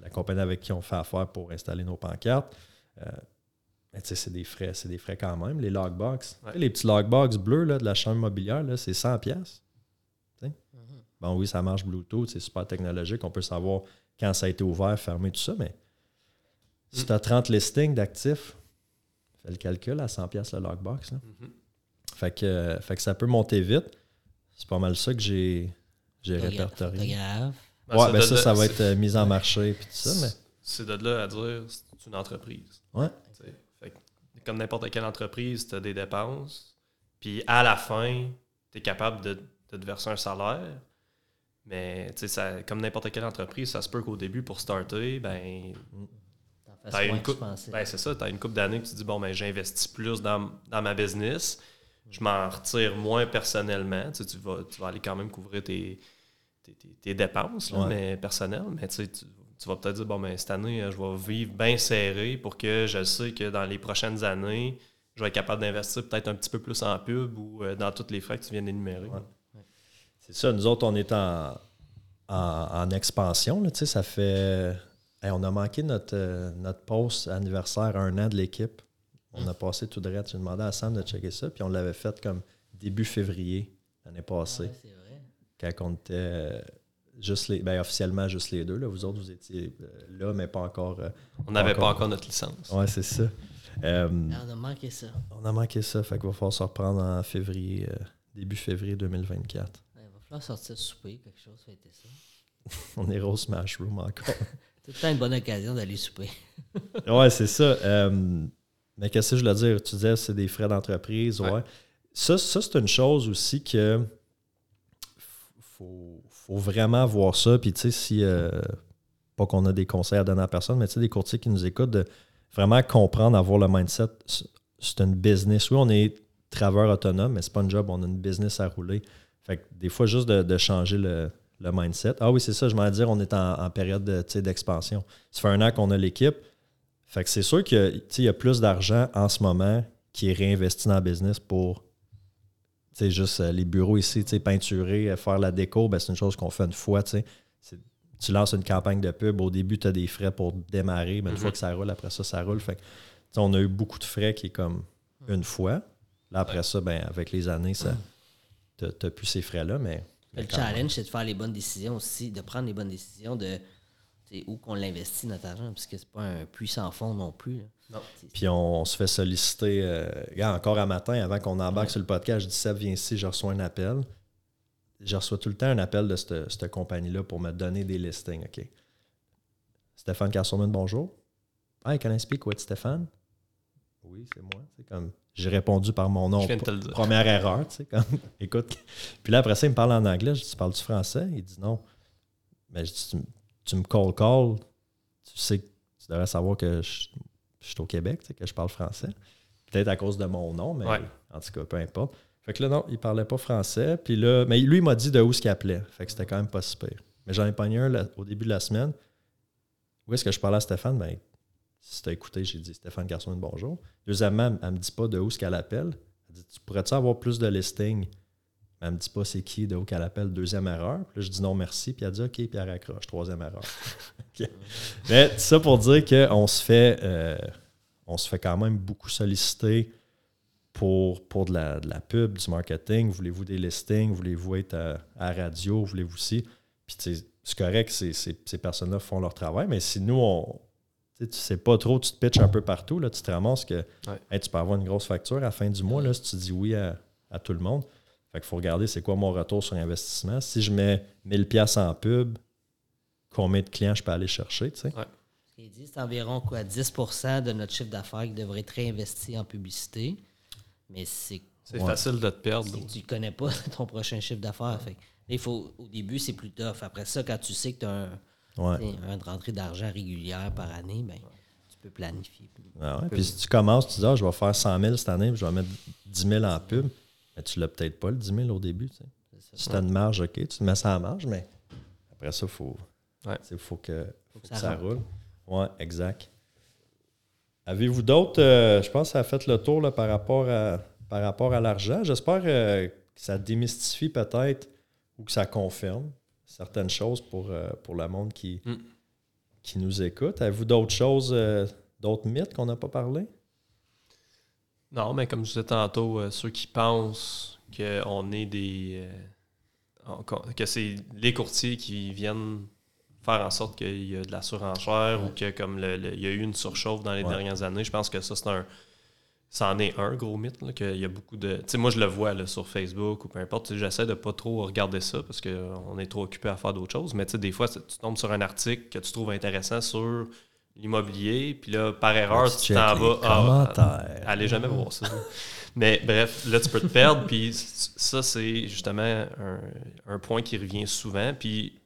la compagnie avec qui on fait affaire pour installer nos pancartes. Euh, mais tu sais, c'est des frais, c'est des frais quand même. Les logbox, Ouais. Les petits logbox bleus là, de la chambre mobilière, là, c'est 100$. piastres. Mhm. Bon, oui, ça marche Bluetooth, c'est super technologique. On peut savoir quand ça a été ouvert, fermé, tout ça, mais si tu as 30 listings d'actifs, fais le calcul à 100$ piastres le lockbox. là. Mhm. Fait, que, euh, fait que ça peut monter vite. C'est pas mal ça que j'ai répertorié. Photographe. Ben, Ouais, ben ça, là- ça va être euh, mis en marché et tout ça, mais C'est de là à dire c'est une entreprise. Ouais. Tu sais, fait que comme n'importe quelle entreprise, tu as des dépenses. Puis à la fin, tu es capable de, de te verser un salaire. Mais ça- comme n'importe quelle entreprise, ça se peut qu'au début, pour starter, ben, T'as une coupe- ben c'est ça, tu as une couple d'années que tu dis bon ben j'investis plus dans, dans ma business, je m'en retire moins personnellement, tu, sais, tu vas, tu vas aller quand même couvrir tes, tes, tes- tes dépenses là, Ouais. mais personnelles, mais tu, sais, tu, tu vas peut-être dire bon ben cette année, euh, je vais vivre bien serré pour que je sais que dans les prochaines années, je vais être capable d'investir peut-être un petit peu plus en pub ou euh, dans tous les frais que tu viens d'énumérer. Ouais. c'est ça. Nous autres, on est en, en, en expansion. Là, tu sais, ça fait. Hey, on a manqué notre, euh, notre post anniversaire, un an de l'équipe. On a passé tout de suite. J'ai demandé à Sam de checker ça, puis on l'avait fait comme début février l'année passée. Ouais, c'est vrai. quand on était juste les, ben, officiellement juste les deux. Là. Vous autres, vous étiez euh, là, mais pas encore. euh, On n'avait pas Encore. encore notre licence. ouais, c'est ça. Euh, Ah, on a manqué ça. on a manqué ça, fait qu'il va falloir se reprendre en février, euh, début février 2024. Ouais, il va falloir sortir souper, quelque chose, fêter ça. On est Rose Smash Room encore. C'est tout le temps une bonne occasion d'aller souper. ouais, c'est ça. Euh, mais qu'est-ce que je voulais dire? Tu disais c'est des frais d'entreprise. Ouais. Ouais. Ça, ça c'est une chose aussi que faut, faut vraiment voir ça. Puis tu sais, si. euh, pas qu'on a des conseils à donner à personne, mais tu sais, des courtiers qui nous écoutent, de vraiment comprendre, avoir le mindset. C'est une business. Oui, on est travailleur autonome, mais c'est pas un job, on a une business à rouler. Fait que des fois, juste de, changer le, mindset. Ah oui, c'est ça, je m'en dire, on est en, période d'expansion. ça fait un an qu'on a l'équipe. Fait que c'est sûr qu'il y a plus d'argent en ce moment qui est réinvesti dans le business pour juste euh, les bureaux ici, peinturer, euh, faire la déco, ben, c'est une chose qu'on fait une fois. Tu lances une campagne de pub, au début, tu as des frais pour démarrer, mais une fois mm-hmm. que ça roule, après ça, ça roule. Fait on a eu beaucoup de frais qui est comme une fois. Là, après ça, ben, avec les années, ça tu n'as plus ces frais-là, mais. Le challenge, c'est de faire les bonnes décisions aussi, de prendre les bonnes décisions de où qu'on l'investit notre argent, parce que c'est pas un puissant fond non plus. Puis on, se fait solliciter. Euh, encore un matin, avant qu'on embarque sur le podcast, je dis Seb, viens ici, je reçois un appel. Je reçois tout le temps un appel de cette, compagnie-là pour me donner des listings. OK? Stéphane Casselman, bonjour. Hi, can I speak with Stéphane? Oui, c'est moi. C'est comme j'ai répondu par mon nom. Première erreur, tu sais, comme écoute. Puis là, après ça, il me parle en anglais. Je dis, tu parles du français? Il dit non. Mais je dis, tu, me call call, tu sais tu devrais savoir que je, je suis au Québec, que je parle français. Peut-être à cause de mon nom, mais en tout cas, peu importe. Fait que là, non, il parlait pas français. Puis là, mais lui, il m'a dit de où ce qu'il appelait. Fait que c'était quand même pas super. Mais j'en ai pogné un au début de la semaine. Où est-ce que je parlais à Stéphane? Ben, si tu as écouté, j'ai dit Stéphane Garçon, bonjour. Deuxièmement, elle ne me dit pas de où ce qu'elle appelle. Elle dit Tu pourrais-tu avoir plus de listings? Elle ne me dit pas c'est qui, de où qu'elle appelle. Deuxième erreur. Puis là, je dis non, merci. Puis elle dit OK, puis elle raccroche. Troisième erreur. Mais ça pour dire qu'on se fait euh, on se fait quand même beaucoup solliciter pour, pour de, la, de la pub, du marketing. Voulez-vous des listings? Voulez-vous être à, à radio? Voulez-vous aussi? Puis c'est correct, ces, ces personnes-là font leur travail, mais si nous, on, tu sais pas trop, tu te pitches un peu partout, là, tu te ramasses que tu peux avoir une grosse facture à la fin du mois là, si tu dis oui à, tout le monde. Fait qu'il faut regarder c'est quoi mon retour sur investissement. Si je mets 1000$ en pub, combien de clients je peux aller chercher, tu sais? Il dit c'est environ quoi, 10% de notre chiffre d'affaires qui devrait être réinvesti en publicité. Mais c'est. C'est facile de te perdre. tu ne connais pas ton prochain chiffre d'affaires. il faut, au début, c'est plus tough. Après ça, quand tu sais que tu as un, ouais. un rentrée d'argent régulière par année, ben, tu peux planifier. Ah puis si tu commences, tu dis ah, je vais faire 100 000 cette année, puis je vais mettre 10 000 en pub. Mais tu l'as peut-être pas, le 10 000 au début. Tu Si tu as une marge, OK, tu te mets ça en marge, mais après ça, il faut, faut, que, ça, roule. Oui, exact. Avez-vous d'autres, euh, je pense que ça a fait le tour là, par rapport à, par rapport à l'argent. J'espère euh, que ça démystifie peut-être ou que ça confirme certaines choses pour, euh, pour le monde qui, mm. qui nous écoute. Avez-vous d'autres choses, d'autres mythes qu'on n'a pas parlé? Non, mais comme je disais tantôt, euh, ceux qui pensent qu'on est des. que c'est les courtiers qui viennent faire en sorte qu'il y a de la surenchère ou que comme il y a eu une surchauffe dans les dernières années, je pense que ça, c'est un c'en est un gros mythe, qu'il y a beaucoup de... Tu sais, moi, je le vois là, sur Facebook ou peu importe. J'essaie de pas trop regarder ça parce qu'on est trop occupé à faire d'autres choses. Mais tu sais, des fois, tu tombes sur un article que tu trouves intéressant sur l'immobilier, puis là, par erreur, tu t'en vas... Ah, allez jamais voir ça. Mais bref, là, tu peux te perdre. Puis ça, c'est justement un, un, point qui revient souvent. Puis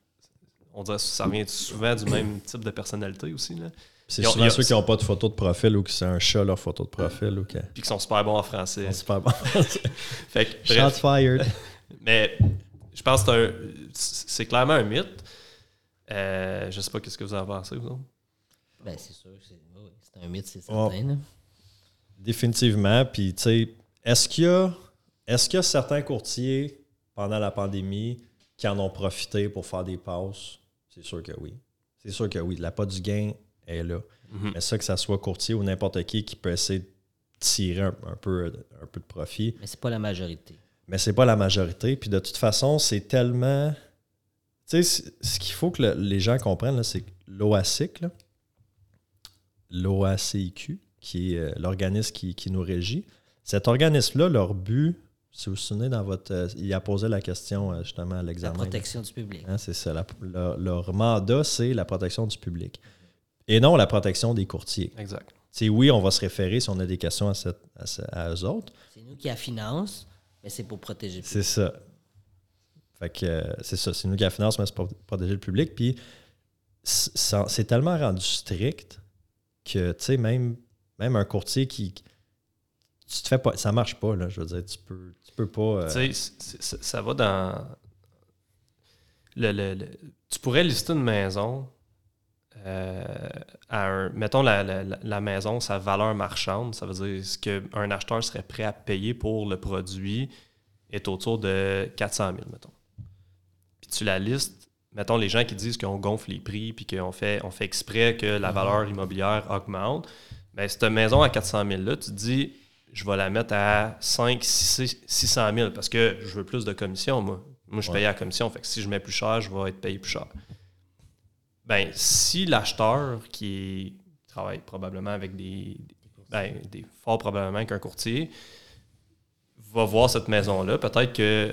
on dirait que ça revient souvent du même type de personnalité aussi. Là. C'est souvent ceux qui n'ont pas de photo de profil ou qui c'est un chat leur photo de profil. Ou Puis qui sont super bons en français. super bons fait que, Shots fired. Mais je pense que c'est clairement un mythe. Euh, je sais pas qu'est-ce que vous en pensez, vous Ben, c'est sûr. C'est un mythe, c'est certain. Définitivement. Puis, tu sais, est-ce qu'il y a, est-ce qu'il y a certains courtiers pendant la pandémie qui en ont profité pour faire des passes? C'est sûr que oui. C'est sûr que oui. La pas du gain est là. Mhm. Mais ça, que ça soit courtier ou n'importe qui qui peut essayer de tirer un, peu, un peu de profit. Mais c'est pas la majorité. Mais c'est pas la majorité. Puis de toute façon, c'est tellement. Tu sais, ce qu'il faut que les gens comprennent, c'est que l'OACIC, l'OACIQ, qui est euh, l'organisme qui, nous régit, cet organisme-là, leur but, si vous vous souvenez, dans votre. Euh, il a posé la question euh, justement à l'examen. La protection du public. Hein, c'est ça. leur, mandat, c'est la protection du public et non la protection des courtiers. Exact. C'est oui, on va se référer si on a des questions à, cette, à, eux autres. C'est nous qui la finance, mais c'est pour protéger le public. C'est ça. Fait que euh, c'est ça, c'est nous qui la finance, mais c'est pour protéger le public. Puis c'est tellement rendu strict que, tu sais, même, même un courtier qui. Tu te fais pas. Ça marche pas, là. Je veux dire, tu peux, tu peux pas. euh, Tu sais, ça va dans. Le, le- tu pourrais lister une maison euh, à un. Mettons la- la- la maison, sa valeur marchande, ça veut dire ce qu'un acheteur serait prêt à payer pour le produit est autour de 400 000, mettons. Puis tu la listes, mettons les gens qui disent qu'on gonfle les prix puis qu'on fait, on fait exprès que la valeur immobilière augmente. Bien, cette maison à 400 000-là, tu te dis, je vais la mettre à 5, 6, 600 000 parce que je veux plus de commission, moi. Moi, je Ouais. paye à la commission. Fait que si je mets plus cher, je vais être payé plus cher. Ben, si l'acheteur qui, travaille probablement avec des, ben, des fort probablement qu'un courtier va voir cette maison-là, peut-être que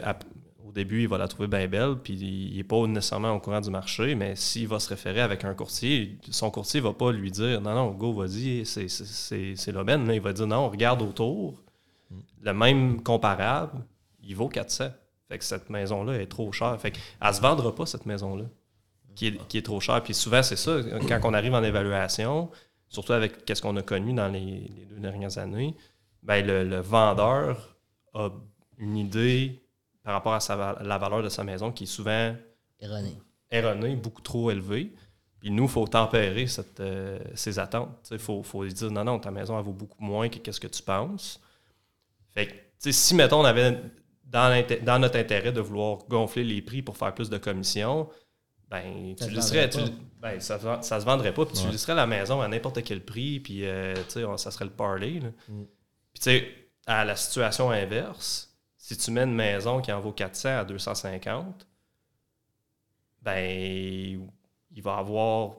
début, il va la trouver bien belle, puis il n'est pas nécessairement au courant du marché, mais s'il va se référer avec un courtier, son courtier ne va pas lui dire Non, non, go, vas-y, c'est- l'aubaine. Il va dire Non, regarde autour, le même comparable, il vaut 400. Fait que cette maison-là est trop chère. Fait qu'elle ne se vendra pas, cette maison-là, qui est, qui est trop chère. Puis souvent, c'est ça, quand on arrive en évaluation, surtout avec qu'est-ce qu'on a connu dans les, les deux dernières années, ben le, le vendeur a une idée par rapport à sa la valeur de sa maison qui est souvent Erroné. erronée, beaucoup trop élevée. Puis nous, il faut tempérer cette, euh, ces attentes. Il faut, faut lui dire non, non, ta maison, elle vaut beaucoup moins que qu'est-ce que tu penses. Fait que, tu sais, si, mettons, on avait dans, notre intérêt de vouloir gonfler les prix pour faire plus de commissions, ben, Ça tu se listerais, vendrait tu- ben, ça, se vend- ça se vendrait pas, puis tu Ouais. listerais la maison à n'importe quel prix, puis, euh, tu ça serait le parler. Mm. Puis, tu sais, à la situation inverse, si tu mets une maison qui en vaut 400 à 250, ben, il va avoir.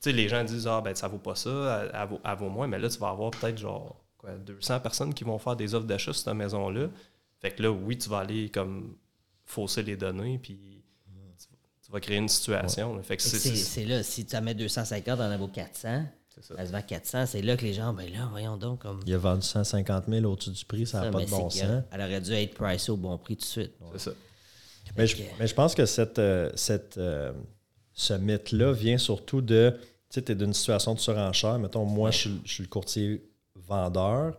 Tu sais, les gens disent, ah, ben, ça vaut pas ça, elle, elle vaut, elle vaut moins, mais là, tu vas avoir peut-être genre quoi, 200 personnes qui vont faire des offres d'achat sur cette maison-là. Fait que là, oui, tu vas aller comme fausser les données, puis tu, tu vas créer une situation. Fait que c'est. C'est c'est- c'est là, si tu en mets 250, on en vaut 400. Ça. Elle se vend 400, c'est là que les gens, ben là, voyons donc, comme. Il a vendu 150 000 au-dessus du prix, ça n'a pas de bon sens. Elle aurait dû être pricée au bon prix tout de suite. C'est ça. Mais je, que- mais je pense que cette, euh, cette, euh, ce mythe-là vient surtout de. Tu sais, tu es d'une situation de surenchère. Mettons, moi, je, suis, je suis le courtier vendeur,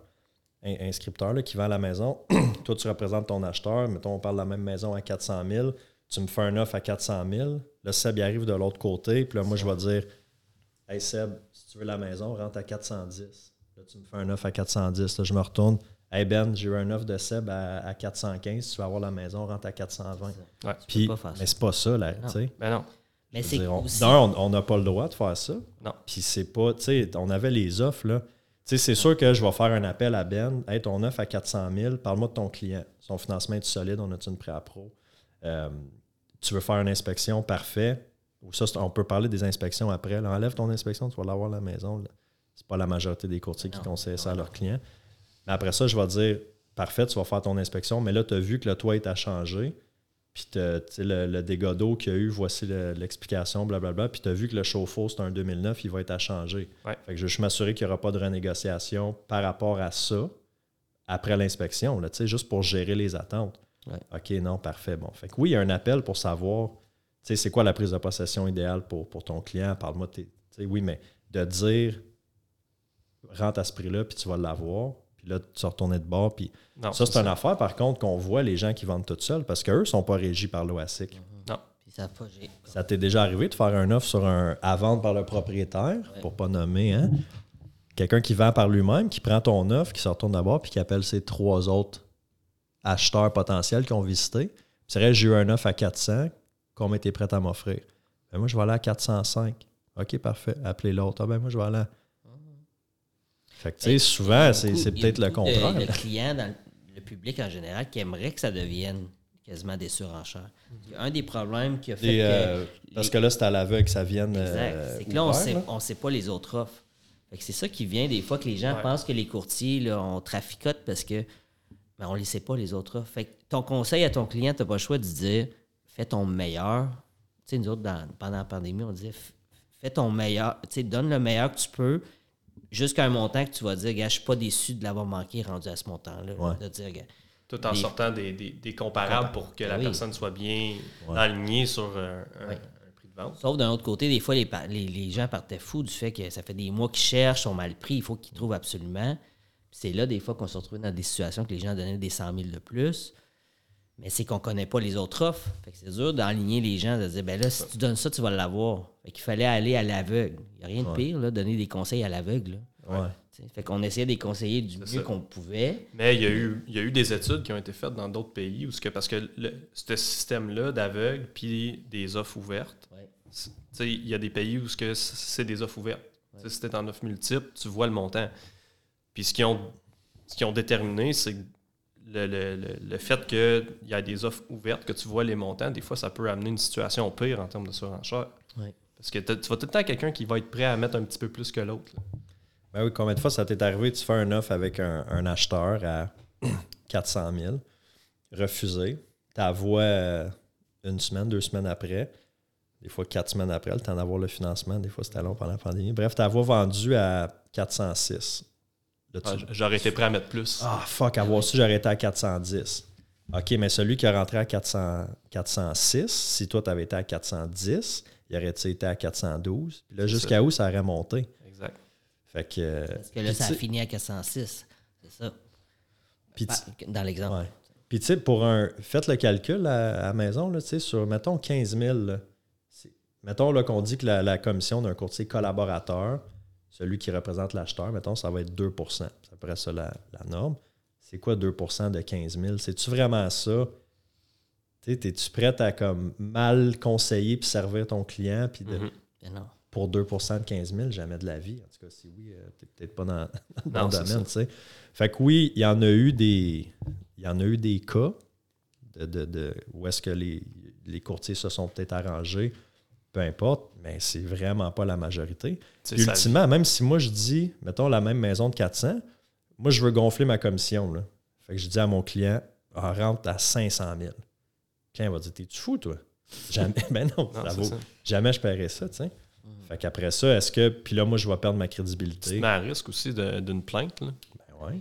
in- inscripteur, là, qui vend la maison. Toi, tu représentes ton acheteur. Mettons, on parle de la même maison à 400 000. Tu me fais un offre à 400 000. Là, Seb, il arrive de l'autre côté. Puis là, moi, je vais dire Hey Seb, tu veux la maison, rentre à 410. Là, tu me fais un offre à 410. Là, je me retourne. Hey Ben, j'ai eu un offre de Seb à, à 415. Si tu veux avoir la maison, rentre à 420. Ouais. Puis, pas faire ça. mais c'est pas ça, là, Non. tu sais. Ben non. Mais c'est on- aussi. D'un, on n'a pas le droit de faire ça. Non. Puis c'est pas, tu sais, on avait les offres, là. Tu sais, c'est sûr que je vais faire un appel à Ben. Hey, ton offre à 400 000, parle-moi de ton client. Son financement est solide, on a une pré-appro? Euh, tu veux faire une inspection, parfait. Ou ça, on peut parler des inspections après. là. Enlève ton inspection, tu vas l'avoir à la maison. là. C'est pas la majorité des courtiers qui conseillent ça à leurs clients. Mais après ça, je vais dire, parfait, tu vas faire ton inspection, mais là, tu as vu que le toit est à changer. Puis le, le dégât d'eau qu'il y a eu, voici le- l'explication, blablabla. Puis tu as vu que le chauffe-eau, c'est un 2009, il va être à changer. Ouais. Fait que je juste m'assurer qu'il n'y aura pas de renégociation par rapport à ça après l'inspection, là, tu sais, juste pour gérer les attentes. Ouais. OK, non, parfait. Bon. Fait que oui, il y a un appel pour savoir, sais, c'est quoi la prise de possession idéale pour, pour ton client? Parle-moi de tes. tu sais, Oui, mais de dire, rentre à ce prix-là, puis tu vas l'avoir. Puis là, tu vas retourner de bord, puis Non, ça, c'est une affaire, par contre, qu'on voit les gens qui vendent tout seuls parce qu'eux ne sont pas régis par l'OASIC. Puis pas, j'ai. Ça t'est déjà arrivé de faire un offre sur un à vendre par le propriétaire, Ouais. pour pas nommer, hein? Quelqu'un qui vend par lui-même, qui prend ton offre, qui se retourne d'abord, puis qui appelle ses trois autres acheteurs potentiels qui ont visité. C'est vrai, j'ai eu un offre à 400, combien t'es prêt à m'offrir? Ben, moi, je vais aller à 405. OK, parfait. Appelez l'autre. Ah ben moi, je vais aller à... Fait que, tu sais, Ben, souvent, c'est beaucoup- c'est il y a peut-être le contraire. Le client, dans le- le public en général, qui aimerait que ça devienne quasiment des surenchères. Un des problèmes qui a fait Des, que. euh, parce les- que là, c'est à l'aveugle que ça vienne. Exact. euh, c'est que là, on ouvert, sait, là. on sait pas les autres offres. Fait que c'est ça qui vient des fois que les gens Ouais. pensent que les courtiers, là, on traficote parce que mais on ne les sait pas les autres offres. Fait que ton conseil à ton client, tu n'as pas le choix de dire fais ton meilleur. Tu sais, nous autres, dans- pendant la pandémie, on disait fais ton meilleur, tu sais, donne le meilleur que tu peux jusqu'à un montant que tu vas dire, gars, je suis pas déçu de l'avoir manqué rendu à ce montant-là. Ouais. De dire, gars, Tout en des- sortant des, des- des comparables pour que la oui. personne soit bien Ouais. alignée sur euh, un, prix de vendent. Sauf d'un autre côté, des fois, les, les, les gens partaient fous du fait que ça fait des mois qu'ils cherchent, sont mal pris, il faut qu'ils trouvent absolument. Puis C'est là, des fois, qu'on se retrouve dans des situations que les gens donnaient des 100 000 de plus. Mais c'est qu'on ne connaît pas les autres offres. Fait que c'est dur d'enligner les gens, de dire, ben là, si tu donnes ça, tu vas l'avoir. Fait qu'il fallait aller à l'aveugle. Il n'y a rien de pire, là, donner des conseils à l'aveugle. Ouais. Fait qu'on essayait de les conseiller du C'est mieux ça. qu'on pouvait. Mais il y, a eu, il y a eu des études qui ont été faites dans d'autres pays où ce que, parce que le, ce système-là d'aveugle puis des offres ouvertes, Ouais. c'est- tu sais, il y a des pays où ce que c'est des offres ouvertes. Si tu es en offre multiple, tu vois le montant. Puis ce qu'ils ont, ce qu'ils ont déterminé, c'est que le, le- le- le fait qu'il y a des offres ouvertes, que tu vois les montants, des fois, ça peut amener une situation pire en termes de surenchère. Ouais. Parce que t'as- tu vas tout le temps quelqu'un qui va être prêt à mettre un petit peu plus que l'autre. Ben oui, combien de fois ça t'est arrivé, tu fais un offre avec un, un acheteur à 400 000, refusé, ta voix euh, une semaine, deux semaines après, des fois quatre semaines après, le temps d'avoir le financement, des fois c'était long pendant la pandémie. Bref, ta voix vendue à 406. Ah, J'aurais été prêt à mettre plus. Ah, fuck, avoir su, j'aurais été à 410. OK, mais celui qui a rentré à 400, 406, si toi, tu avais été à 410, il aurait été à 412. Puis là, jusqu'à où ça aurait monté? Exact. Fait que. Parce que là, ça a fini à 406. C'est ça. Dans l'exemple. Ouais. Puis, tu sais, pour un. Faites le calcul à, à la maison, là, tu sais, sur, mettons, 15 000. là, c'est- mettons là, qu'on dit que la, la commission d'un courtier collaborateur, celui qui représente l'acheteur, mettons, ça va être 2% C'est à peu près ça la, la norme. C'est quoi 2% de 15 000 C'est-tu vraiment ça? Es-tu prête à comme mal conseiller puis servir ton client puis de- Mhm. Non. pour 2% de 15 000, jamais de la vie. En tout cas, si oui, tu n'es peut-être pas dans, dans Non, le domaine. Fait que oui, il y en a eu des, il y en a eu des cas de, de- de- où est-ce que les, les courtiers se sont peut-être arrangés, peu importe, mais c'est vraiment pas la majorité. Tu Puis ça- ultimement, même si moi je dis, mettons la même maison de 400, moi je veux gonfler ma commission. Là. Fait que je dis à mon client, ah, rentre à 500 000. Le client va dire, t'es-tu fou, toi? Jamais, ben non, Non, ça vaut- ça. jamais je paierais ça, tu sais. Fait qu'après ça, est-ce que. Puis là, moi, je vais perdre ma Tu crédibilité. mets à risque aussi de- d'une plainte. là. Ben.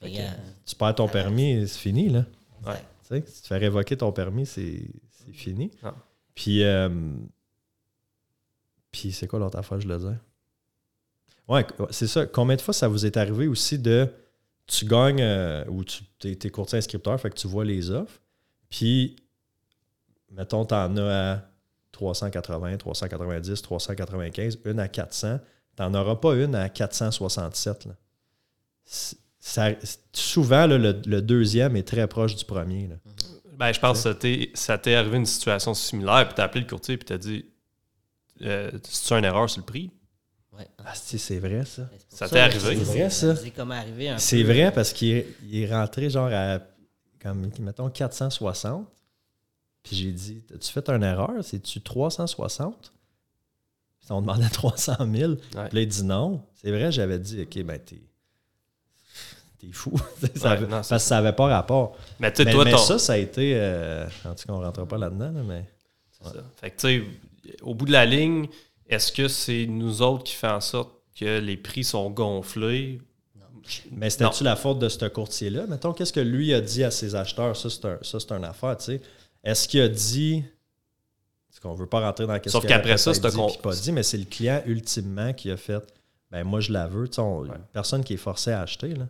Fait que, euh, Tu perds ton permis, c'est fini, là. Ouais. Tu sais, si tu te fais révoquer ton permis, c'est c'est fini. Non. Puis, euh, c'est quoi l'autre affaire, je le dis? Ouais, c'est ça. Combien de fois ça vous est arrivé aussi de. Tu gagnes euh, ou tu es, courtier inscripteur, fait que tu vois les offres. Puis, mettons, tu en as à 380, 390, 395, une à 400. Tu n'en auras pas une à 467. là. C'est- ça- c'est- souvent, le, deuxième est très proche du premier. là. Ben, je pense que ça t'est- ça t'est arrivé une situation similaire, puis t'as appelé le courtier, puis t'as dit euh, C'est-tu une erreur sur le prix? Ouais. Ah, si, c'est vrai, ça. C'est pour Ça t'est arrivé? c'est- vrai, ça. C'est comme arrivé un C'est peu- vrai parce qu'il est, il est rentré genre à, comme, mettons, 460. Puis j'ai dit, as-tu fait une erreur? C'est-tu 360? Puis on demandait 300 000. Ouais. Puis là, il dit non. C'est vrai, j'avais dit, OK, ben t'es, t'es fou. Ça Ouais, avait- non, parce que ça n'avait pas rapport. Mais tu sais, Mais, toi, mais ton. ça, ça a été... euh, en tout cas, on ne rentrera pas là-dedans, là, mais... ça. Fait que, tu sais, au bout de la ligne, est-ce que c'est nous autres qui fait en sorte que les prix sont gonflés? Mais c'était-tu la faute de ce courtier-là? Mettons, qu'est-ce que lui a dit à ses acheteurs? Ça, c'est un, ça, une affaire, tu sais. Est-ce qu'il a dit... Est-ce qu'on veut pas rentrer dans qu'est-ce Sauf qu'il a qu'après ça, c'est un puis pas dit, mais c'est le client, ultimement, qui a fait... Ben moi, je la veux. Tu sais, on- Ouais. Personne qui est forcé à acheter, là.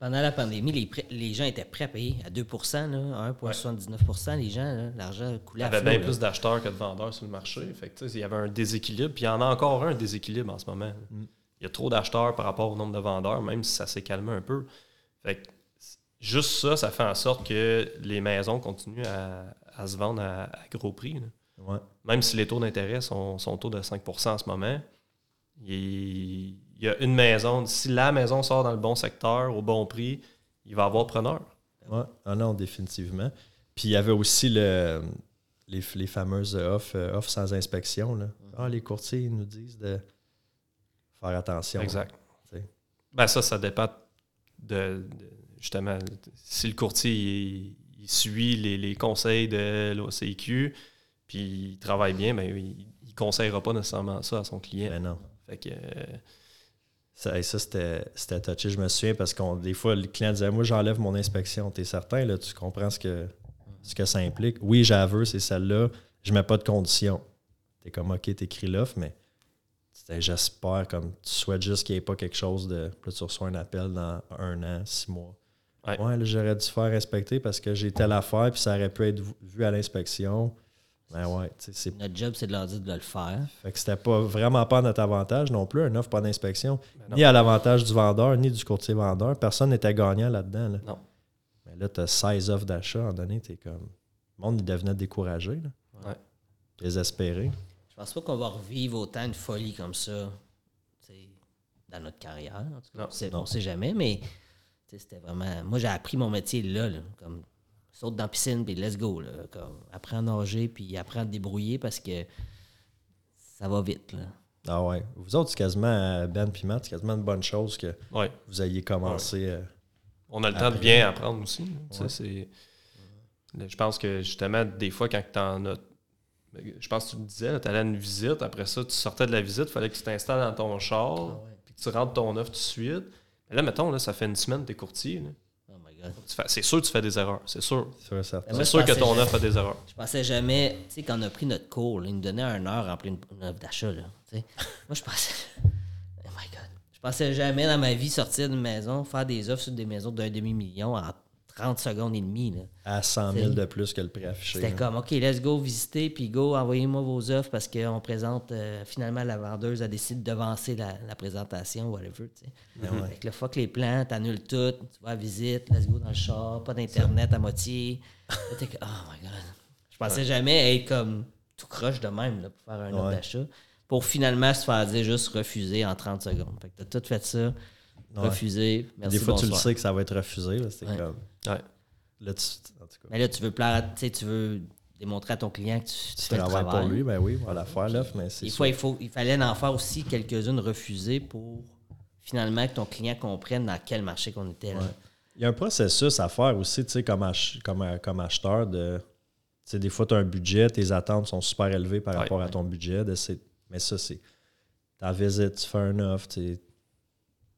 Pendant la pandémie, les, prêts- les gens étaient prêts à payer à 2 là, 1,79% Les gens, l'argent Il coulait y à avait flot. bien là. plus d'acheteurs que de vendeurs sur le marché. Fait que, il y avait un déséquilibre, puis il y en a encore un déséquilibre en ce moment. Mm. Il y a trop d'acheteurs par rapport au nombre de vendeurs, même si ça s'est calmé un peu. Fait que, juste ça, ça fait en sorte que les maisons continuent à, à se vendre à, à gros prix. là. Ouais. Même si les taux d'intérêt sont, sont autour de 5% en ce moment, il, il y a une maison, si la maison sort dans le bon secteur, au bon prix, il va y avoir preneur. Ouais. Ah non, définitivement. Puis il y avait aussi le, les, les fameuses offres, euh, offres sans inspection, là. Ah, les courtiers, ils nous disent de faire attention. Exact. Ben ça, ça dépend de, de- justement si le courtier il, il suit les, les conseils de l'OCQ, puis il travaille bien, ben il, il conseillera pas nécessairement ça à son client. Mais non. Fait que euh, Ça, et ça c'était touché. Je me souviens parce que des fois, le client disait Moi, j'enlève mon inspection. Tu es certain, là, tu comprends ce que, ce que ça implique? Oui, j'avoue, c'est celle-là. Je mets pas de conditions. t'es comme, OK, t'écris l'offre, mais j'espère, comme, tu souhaites juste qu'il n'y ait pas quelque chose de. Là, tu reçois un appel dans un an, six mois. Ouais. Ouais, là, j'aurais dû faire respecter parce que j'ai telle affaire, puis ça aurait pu être vu à l'inspection. Ben ouais, tu Notre job, c'est de leur dire de le faire. fait que c'était pas vraiment pas à notre avantage non plus, un offre pas d'inspection. Ben. Ni à l'avantage du vendeur, ni du courtier vendeur. Personne n'était gagnant là-dedans. Là. Non. Mais là, tu as 16 offres d'achat, à un moment donné, t'es comme. Le monde il devenait découragé, là. Ouais. Désespéré. Je pense pas qu'on va revivre autant une folie comme ça tu dans notre carrière. En tout cas, Non. on sait- Non. on sait jamais, mais tu c'était vraiment. Moi, j'ai appris mon métier là, là, comme saute dans la piscine puis let's go. Là, comme, apprends à nager puis apprends à te débrouiller parce que ça va vite. Là. Ah ouais. Vous autres, c'est quasiment, euh, Ben puis Matt, c'est quasiment une bonne chose que Ouais. vous ayez commencé. euh, On a le temps de bien apprendre aussi. Ouais. c'est- Je pense que justement, des fois, quand tu en as. Je pense que tu me disais, tu allais à une visite, après ça, tu sortais de la visite, il fallait que tu t'installes dans ton char, Ah puis que tu rentres ton offre tout de suite. Mais là, mettons, là, ça fait une semaine que tu es courtier. là. C'est sûr que tu fais des erreurs, c'est sûr. Moi, C'est sûr que ton jamais- offre a des erreurs. Je pensais jamais, tu sais, quand on a pris notre cours, là, ils nous donnaient un heure à remplir une, une offre d'achat. Moi, je pensais. Oh my God. Je pensais jamais dans ma vie sortir d'une maison, faire des offres sur des maisons d'un demi-million en 30 secondes et demie. là. À 100 000 de plus que le prix affiché. C'était comme, OK, let's go visiter, puis go, envoyez-moi vos offres parce qu'on présente, euh, finalement, la vendeuse a décidé de devancer la, la présentation, whatever, tu sais. Ben ouais. Fait que là, fuck les plans, t'annules tout, tu vas à visite, let's go dans le char, pas d'internet à moitié. T'es oh my God. Je pensais jamais être comme tout croche de même là, pour faire un offre Ouais. d'achat. Pour finalement se faire dire juste refuser en 30 secondes. Fait que t'as tout fait ça. Refusé, merci, Des fois, tu le sais que ça va être refusé. là, C'est Ouais. comme. Ouais. Là, tu, en tout cas, Mais là, tu veux plaire, à- tu veux démontrer à ton client que tu, tu tu fais le travailles travail. pour lui, ben oui, on va la faire l'offre, mais c'est Des fois, il, faut, il fallait en faire aussi quelques-unes refusées pour finalement que ton client comprenne dans quel marché qu'on était. Là. Ouais. Il y a un processus à faire aussi, tu sais, comme, ach- comme, euh, comme acheteur de. Tu sais, des fois, tu as un budget, tes attentes sont super élevées par Ouais. rapport à ton budget. mais ça, c'est. Ta visite, tu fais un offre, tu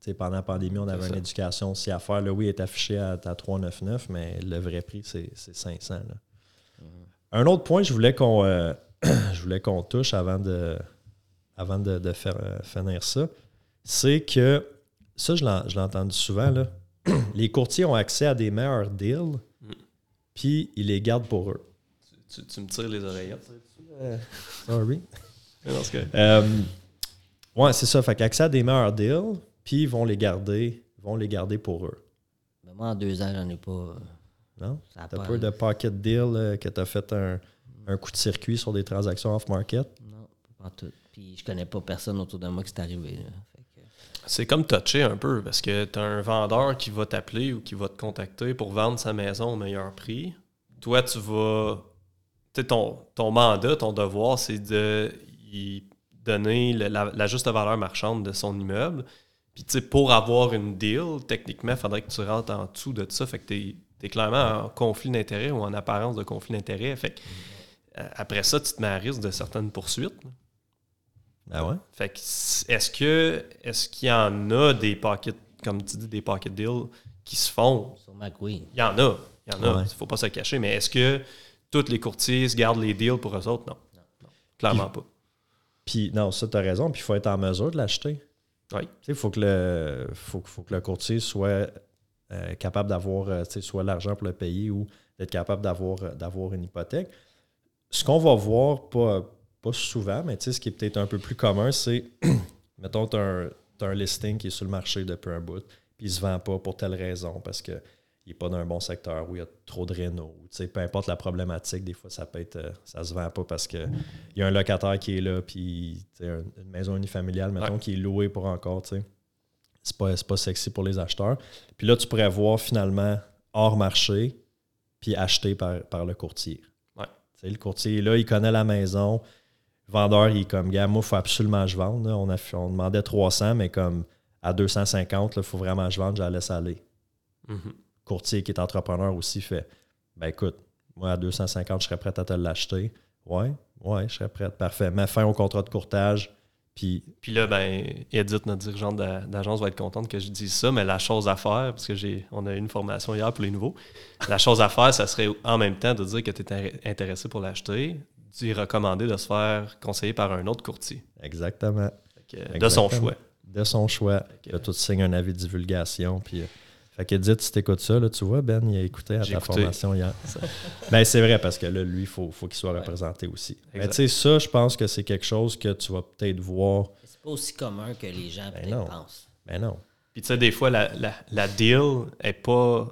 sais. Tu sais, pendant la pandémie, on avait C'est une éducation aussi à faire. Le oui est affiché à, à 399, mais le vrai prix, c'est c'est 500. là. Un autre point, je voulais qu'on euh, je voulais qu'on touche avant de, avant de, de faire, euh, finir ça, c'est que ça, je l'ai entendu souvent, là. les courtiers ont accès à des meilleurs deals, Mm. puis ils les gardent pour eux. Tu, tu me tires les oreillettes. Sorry. Mais dans ce cas- Euh, ouais, c'est ça. Fait qu'accès à des meilleurs deals, puis ils vont les garder, vont les garder pour eux. Mais moi, en deux ans, j'en ai pas. euh, Non? T'as pas. peur de pocket deal euh, que tu as fait un, un coup de circuit sur des transactions off-market? Non, pas tout. Puis je connais pas personne autour de moi qui c'est arrivé. que- C'est comme toucher un peu parce que tu as un vendeur qui va t'appeler ou qui va te contacter pour vendre sa maison au meilleur prix. Toi, tu vas. Tu sais, ton, ton mandat, ton devoir, c'est de y donner le- la, la juste valeur marchande de son immeuble. Puis, tu sais, pour avoir une deal, techniquement, il faudrait que tu rentres en dessous de ça. Fait que tu es, clairement en conflit d'intérêt ou en apparence de conflit d'intérêt. Fait que, euh, après ça, tu te mets à risque de certaines poursuites. Ah ouais? Fait que est-ce que est-ce qu'il y en a des pocket, comme tu dis, des pocket deals qui se font? Sûrement que oui. Il y en a. Il y en a. Ouais. Il faut pas se cacher. Mais est-ce que tous les courtiers se gardent les deals pour eux autres? Non. Non. Clairement pas. Puis, non, ça, tu as raison. Puis, il faut être en mesure de l'acheter. Oui. Il faut, que le- faut, faut que le courtier soit euh, capable d'avoir euh, soit l'argent pour le payer ou d'être capable d'avoir euh, d'avoir une hypothèque. Ce qu'on va voir, pas, pas souvent, mais ce qui est peut-être un peu plus commun, c'est, mettons, tu as, un listing qui est sur le marché depuis un bout, puis il ne se vend pas pour telle raison, parce qu'il n'est pas dans un bon secteur où il y a trop de réno. Tu sais, peu importe la problématique, des fois, ça peut être, euh, ça se vend pas parce qu'il y a un locataire qui est là, puis une maison unifamiliale, mettons, Ouais. qui est louée pour encore, tu sais. C'est pas, pas sexy pour les acheteurs. Puis là, tu pourrais voir finalement hors marché, puis acheté par, par le courtier. Ouais. Tu sais, le courtier, là, il connaît la maison. Le vendeur, il est comme, gars, moi, il faut absolument que je vende. là. On, a, on demandait 300, mais comme à 250, il faut vraiment que je vende, je la laisse aller. Mhm. Courtier qui est entrepreneur aussi fait, ben écoute, moi, à 250, je serais prêt à te l'acheter. Ouais, ouais, je serais prêt. Parfait. Mets fin au contrat de courtage, puis Puis là, ben, Edith, notre dirigeante d'a- d'agence, va être contente que je dise ça, mais la chose à faire, parce que j'ai on a eu une formation hier pour les nouveaux, la chose à faire, ça serait en même temps de dire que tu es intéressé pour l'acheter, dû recommander de se faire conseiller par un autre courtier. Exactement. De son choix. De son choix. Que- Là, tu signes un avis de divulgation. Puis, euh, fait que Edith, si t'écoutes ça, là, tu vois, Ben, il a écouté à ta écouté. formation hier. ben, c'est vrai, parce que là, lui, il faut, faut qu'il soit Ouais. représenté aussi. Mais tu sais, ça, je pense que c'est quelque chose que tu vas peut-être voir. C'est pas aussi commun que les gens Ben peut-être pensent. Ben non. Puis tu sais, des fois, la, la, la deal est pas.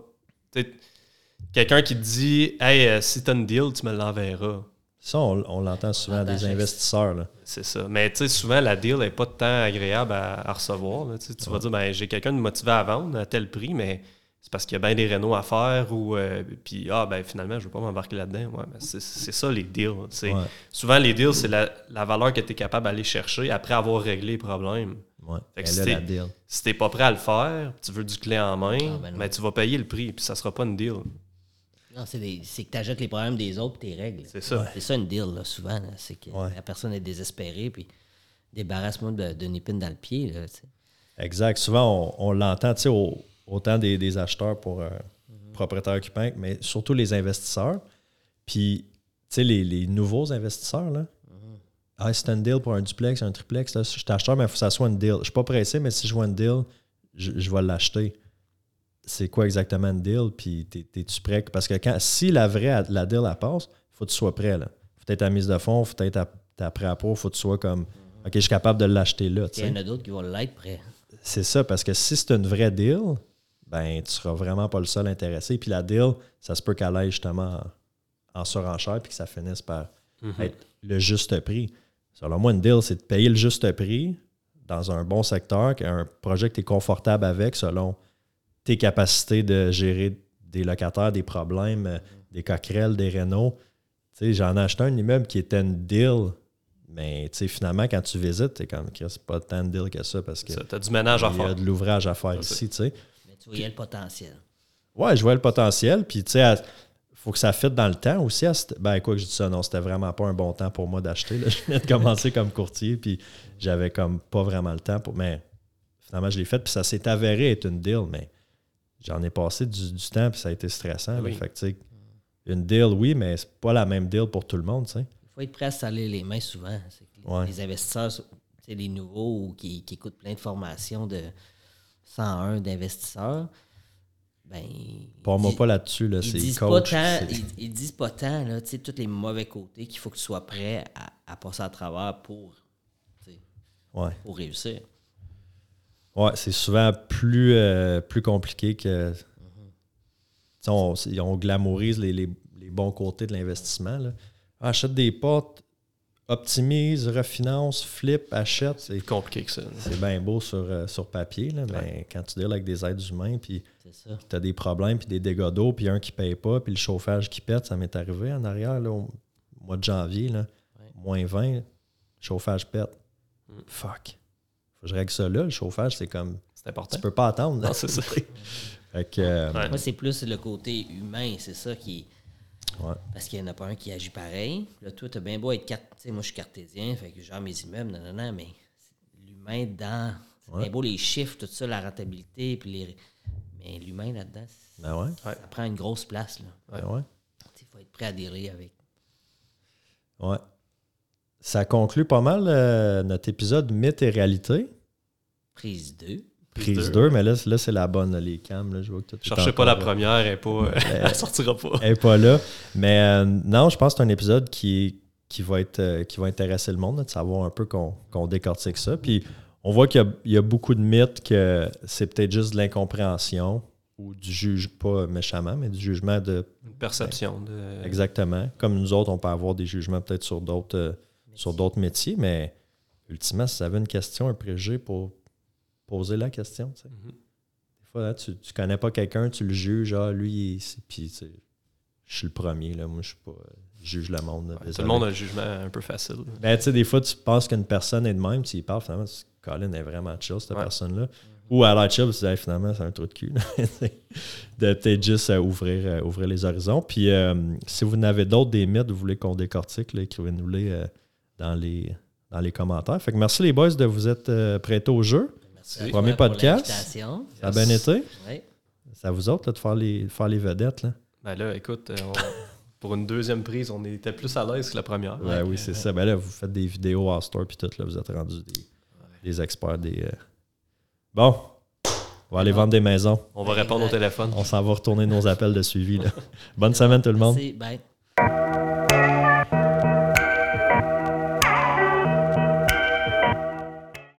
Quelqu'un qui te dit Hey, euh, si t'as une deal, tu me l'enverras. Ça, on, on l'entend souvent l'entend des chaque- investisseurs. Là. C'est ça. Mais tu sais, souvent, la deal n'est pas tant agréable à, à recevoir. là. Tu vas dire ben, J'ai quelqu'un de motivé à vendre à tel prix, mais c'est parce qu'il y a bien des rénaux à faire ou. euh, puis, ah, ben finalement, je veux pas m'embarquer là-dedans. Ouais, c'est c'est ça, les deals. C'est- Ouais. Souvent, les deals, c'est la, la valeur que tu es capable d'aller chercher après avoir réglé les problèmes. Ouais. Fait que Ben. Si t'es pas prêt à le faire, tu veux du clé en main, Ah, ben mais tu vas payer le prix, puis ça sera pas une deal. Non, c'est des- c'est que tu achètes les problèmes des autres et tes règles. C'est ça. C'est ça une deal, là, souvent. là. C'est que Ouais. la personne est désespérée, puis débarrasse-moi d'une épine dans le pied. Là. Exact. Souvent, on, on l'entend, tu sais, au- autant des, des acheteurs pour euh, propriétaires occupants, mais surtout les investisseurs. Puis, tu sais, les, les nouveaux investisseurs, là. Ah, c'est un deal pour un duplex, un triplex. Là, je suis acheteur, mais il faut que ça soit une deal. Je suis pas pressé, mais si je vois une deal, je, je vais l'acheter. C'est quoi exactement une deal? Puis, t'es- t'es-tu prêt? Parce que quand, si la vraie, la deal, elle passe, il faut que tu sois prêt. Là. faut être à mise de fonds, faut être à, à prêt à pour, faut que tu sois comme, OK, je suis capable de l'acheter là. Il y en a d'autres qui vont l'être prêt. C'est ça, parce que si c'est une vraie deal, ben tu seras vraiment pas le seul intéressé. Puis la deal, ça se peut qu'elle aille justement en, en surenchère puis que ça finisse par être le juste prix. Selon moi, une deal, c'est de payer le juste prix dans un bon secteur, un projet que tu es confortable avec selon tes capacités de gérer des locataires, des problèmes, euh, des coquerelles, des rénaux. Tu sais, j'en ai acheté un immeuble qui était une deal, mais tu sais, finalement, quand tu visites, tu es comme, c'est pas tant de deal que ça parce que Tu as du ménage à il y a faire. de l'ouvrage à faire ici, tu sais. Mais tu voyais le potentiel. Ouais, je vois le potentiel. Puis, tu sais, il faut que ça fitte dans le temps aussi. à cette- Ben, quoi que je dis ça, non, c'était vraiment pas un bon temps pour moi d'acheter. Je venais de commencer comme courtier, puis j'avais comme pas vraiment le temps pour. Mais finalement, je l'ai fait, puis ça s'est avéré être une deal, mais j'en ai passé du, du temps, puis ça a été stressant. là. Oui. Fait que, tu sais, une deal, oui, mais c'est pas la même deal pour tout le monde, tu sais. Il faut être prêt à se saler les mains souvent. Les, Ouais. les investisseurs, les nouveaux ou qui, qui écoutent plein de formations de 101 d'investisseurs, ben. Pas moi ils- pas là-dessus, là. Ils C'est disent, pas tant, ils, ils disent pas tant, là, tu sais, tous les mauvais côtés qu'il faut que tu sois prêt à, à passer à travers pour, Ouais. pour réussir. Ouais, c'est souvent plus, euh, plus compliqué que. Sais, On, glamourise les, les- les bons côtés de l'investissement. Achète des portes, optimise, refinance, flip, achète. C'est, compliqué que ça. c'est bien beau sur, euh, sur papier, là, mais quand tu deals avec des êtres humains, puis tu as des problèmes, puis des dégâts d'eau, puis un qui paye pas, puis le chauffage qui pète, ça m'est arrivé en arrière, là, au mois de janvier, là, Ouais. moins 20, chauffage pète. Fuck. Faut que je règle ça là, le chauffage, c'est comme. C'est important. Tu peux pas attendre. là. Non, c'est ça. Fait que, euh, Ouais. Moi, c'est plus le côté humain, c'est ça qui. Ouais. Parce qu'il n'y en a pas un qui agit pareil. Là, toi, t'as bien beau être sais, moi, je suis cartésien, fait que genre mes immeubles, non, non, non, mais l'humain dedans. C'est Ouais. bien beau les chiffres, tout ça, la rentabilité, puis les. Mais l'humain là-dedans, ben ouais. ça prend une grosse place. là. Ben ouais. Il faut être prêt à délirer avec. Ouais. Ça conclut pas mal euh, notre épisode Mythe et réalité. Prise 2. Prise Prise deux. 2, mais là, là c'est la bonne, là, les cams. Là, je vois que Cherchez pas la euh, première, elle, pas, euh, elle sortira pas. Elle n'est pas là. Mais euh, non, je pense que c'est un épisode qui, qui, va être, euh, qui va intéresser le monde, là, de savoir un peu qu'on qu'on décortique ça. Puis on voit qu'il y a- il y, a beaucoup de mythes que c'est peut-être juste de l'incompréhension ou du juge, pas méchamment, mais du jugement de Une perception. De... Exactement. Comme nous autres, on peut avoir des jugements peut-être sur d'autres euh, sur d'autres métiers, mais ultimement, si tu avais une question, un préjugé pour poser la question. tu sais. Mhm. Des fois, là, tu, tu connais pas quelqu'un, tu le juges, ah, lui, il est ici. Puis, tu sais, je suis le premier, là. Moi, je suis pas. je juge le monde. Ouais, tout le monde a un jugement un peu facile. Ben, tu sais, des fois, tu penses qu'une personne est de même, tu y parles, finalement, tu- Colin est vraiment chill, cette Ouais. personne-là. Ou à l'air chill, tu dis, Hey, finalement, c'est un trou de cul. de peut-être juste euh, ouvrir, euh, ouvrir les horizons. Puis, euh, si vous en avez d'autres, des mythes, vous voulez qu'on décortique, écrivez-nous-les euh, dans, les, dans les commentaires. Fait que merci, les boys, de vous être euh, prêtés au jeu. Merci à Premier pour podcast. l'invitation. Ça a bien été. Oui. À vous autres là, de faire les, faire les vedettes. Là. Ben là, écoute, euh, on, pour une deuxième prise, on était plus à l'aise que la première. Ouais, oui, c'est ça. Ben là, vous faites des vidéos en store puis tout, là, vous êtes rendus des, des experts des. euh. Bon. On va aller vendre des maisons. On va répondre au téléphone. On s'en va retourner nos appels de suivi. Là. Bonne semaine tout le monde. Merci. Bye.